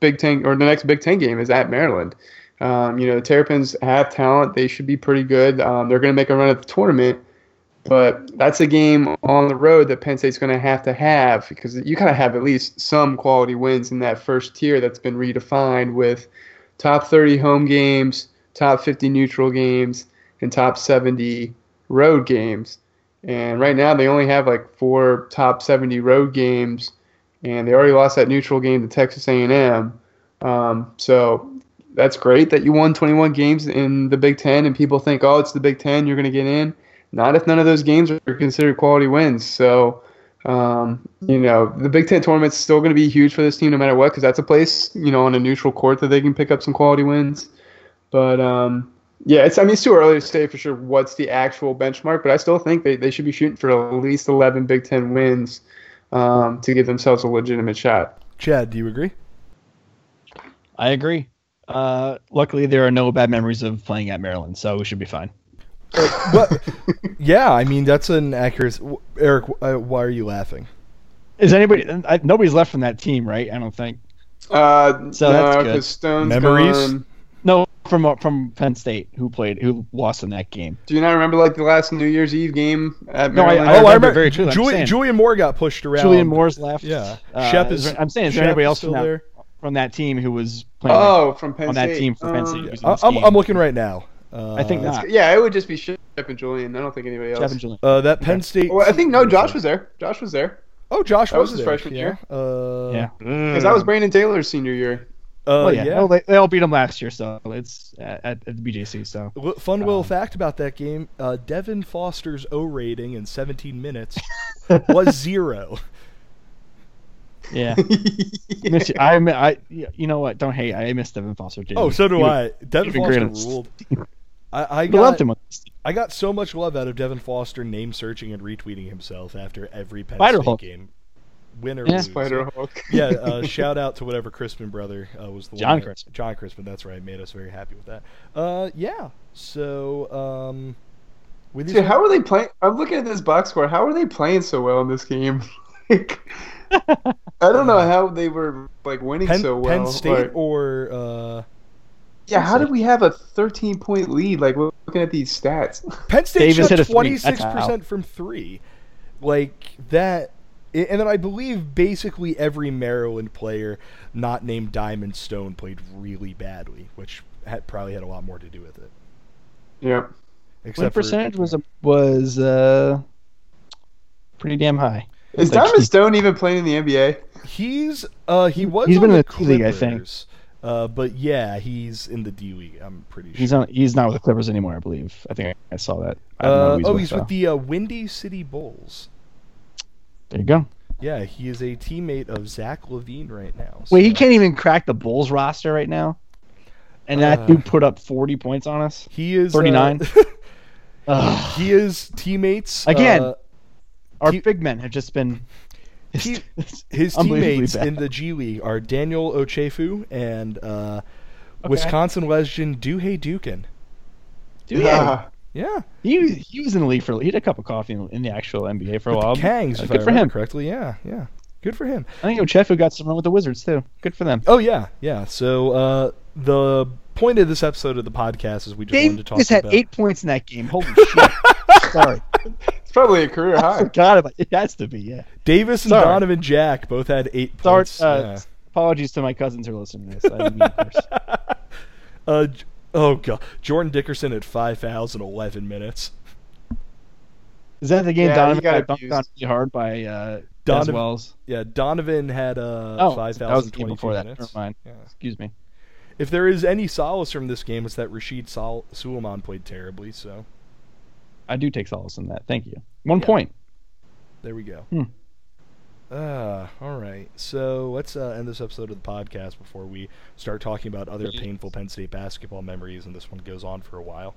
Big Ten or the next Big Ten game is at Maryland. Um, you know, the Terrapins have talent. They should be pretty good. Um, they're going to make a run at the tournament. But that's a game on the road that Penn State's going to have to have because you kind of have at least some quality wins in that first tier that's been redefined with top 30 home games, top 50 neutral games, and top 70 road games. And right now they only have like four top 70 road games, and they already lost that neutral game to Texas A&M. Um, so that's great that you won 21 games in the Big Ten, and people think, oh, it's the Big Ten, you're going to get in. Not if none of those games are considered quality wins. So, um, you know, the Big Ten tournament's still going to be huge for this team no matter what, because that's a place, you know, on a neutral court that they can pick up some quality wins. But um, yeah, it's I mean it's too early to say for sure what's the actual benchmark, but I still think they, they should be shooting for at least 11 Big Ten wins um, to give themselves a legitimate shot. Chad, do you agree? I agree. Uh, luckily, there are no bad memories of playing at Maryland, so we should be fine. But yeah, I mean that's an accurate. Eric, uh, why are you laughing? Is anybody? I, nobody's left from that team, right? I don't think. Uh, So no, that's good. 'cause Stone's Memories? gone. No, from uh, from Penn State, who played, who lost in that game. Do you not remember like the last New Year's Eve game at No, I- I oh, I remember remember. very clearly, I'm Julian. Julian Moore got pushed around. Julian Moore's left. Yeah. Uh, Shep is is. I'm saying, is there Shep anybody else still from that, there? from that team who was playing Oh, from Penn on that State. team for Penn Um, State? who I- this I'm. I'm looking right now. Uh, I think that's- not. Yeah, it would just be Shep and Julian. I don't think anybody else. Jeff and Julian. Uh, that Penn State. Well, I think no. Josh was there. Josh was there Oh, Josh that was his there, freshman yeah. year. Uh, Yeah. because that was Brandon Taylor's senior year. Uh, well, yeah. yeah. Well, they, they all beat them last year, so it's at, at, at the BJC. So L- Fun little Um, fact about that game: uh, Devin Foster's O rating in 17 minutes was zero. yeah, miss you. I, mi- I, you know what? Don't hate. I miss Devin Foster too. Oh, so do He was- I. Devin Foster ruled. I, I I loved got him. on this team. I got so much love out of Devin Foster name searching and retweeting himself after every Penn Spider State Hulk. game, win or Yeah. lose. Spider Hulk. yeah, uh, shout out to whatever Crispin brother uh, was the John one that- Crispin. John Crispin, that's right. Made us very happy with that. Uh, yeah. So, um, with these Dude, how are they playing? I'm looking at this box score. How are they playing so well in this game? like, I don't know how they were like winning Penn, so well. Penn State Like, or uh, yeah, how did we have a 13 point lead? Like we're looking at these stats. Penn State Davis hit shot a three. twenty That's six how. percent from three, like that. And then I believe basically every Maryland player not named Diamond Stone played really badly, which had probably had a lot more to do with it. yeah. Win Except for- percentage was a, was uh, pretty damn high. Is Like, Diamond he- Stone even playing in the NBA? He's uh he was He's on been in the the D League, I think. Uh, but yeah, he's in the D League. I'm pretty sure. He's on. He's not with the Clippers anymore, I believe. I think I saw that. I Uh, he's oh, with, he's though. with the uh, Windy City Bulls. There you go. Yeah, he is a teammate of Zach LaVine right now. Wait, he can't even crack the Bulls roster right now, and Uh, that dude put up forty points on us. He is 39? Uh, he is teammates Again, uh, Our big men have just been. He- it's his teammates in the G League are Daniel Ochefu and uh, Okay. Wisconsin legend Duje Dukan. Dude, yeah, Ah, Yeah, he he was in the league for he had a cup of coffee in, in the actual NBA for a with while. the Kangs, Uh, if good I for him. correctly. Yeah, yeah, good for him. I think Ochefu got some run with the Wizards too. Good for them. Oh yeah, yeah. So uh, the point of this episode of the podcast is we just wanted to talk Davis had about. eight points in that game. Holy shit! Sorry, it's probably a career high. I high. forgot about it. Has to be yeah. Davis and Sorry. Donovan Jack both had eight Sorry. points. Uh, Apologies to my cousins who are listening to this. I mean to curse. yeah. uh, oh god, Jordan Dickerson at five thousand eleven minutes. Is that the game Yeah, Donovan he got got dunked on really hard by uh, Donovan- Dez Wells? Yeah, Donovan had uh, Oh, five that was the thousand game twenty before that. minutes. Never mind. Yeah. Excuse me. If there is any solace from this game, it's that Rasheed Sol- Sulaimon played terribly. So I do take solace in that. Thank you. One Yeah. point. there we go. Hmm. Ah, all right. So let's uh, end this episode of the podcast before we start talking about other painful Penn State basketball memories, and this one goes on for a while.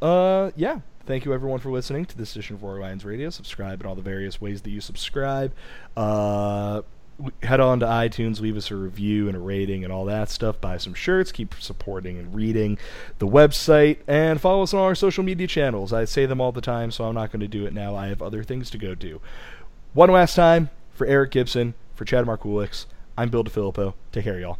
Uh, yeah. Thank you everyone for listening to this edition of Roar Lions Radio. Subscribe in all the various ways that you subscribe. Uh, head on to iTunes, leave us a review and a rating and all that stuff. Buy some shirts, keep supporting and reading the website, and follow us on all our social media channels. I say them all the time, so I'm not going to do it now. I have other things to go do. One last time for Eric Gibson, for Chad Markulix, I'm Bill DiFilippo. Take care, y'all.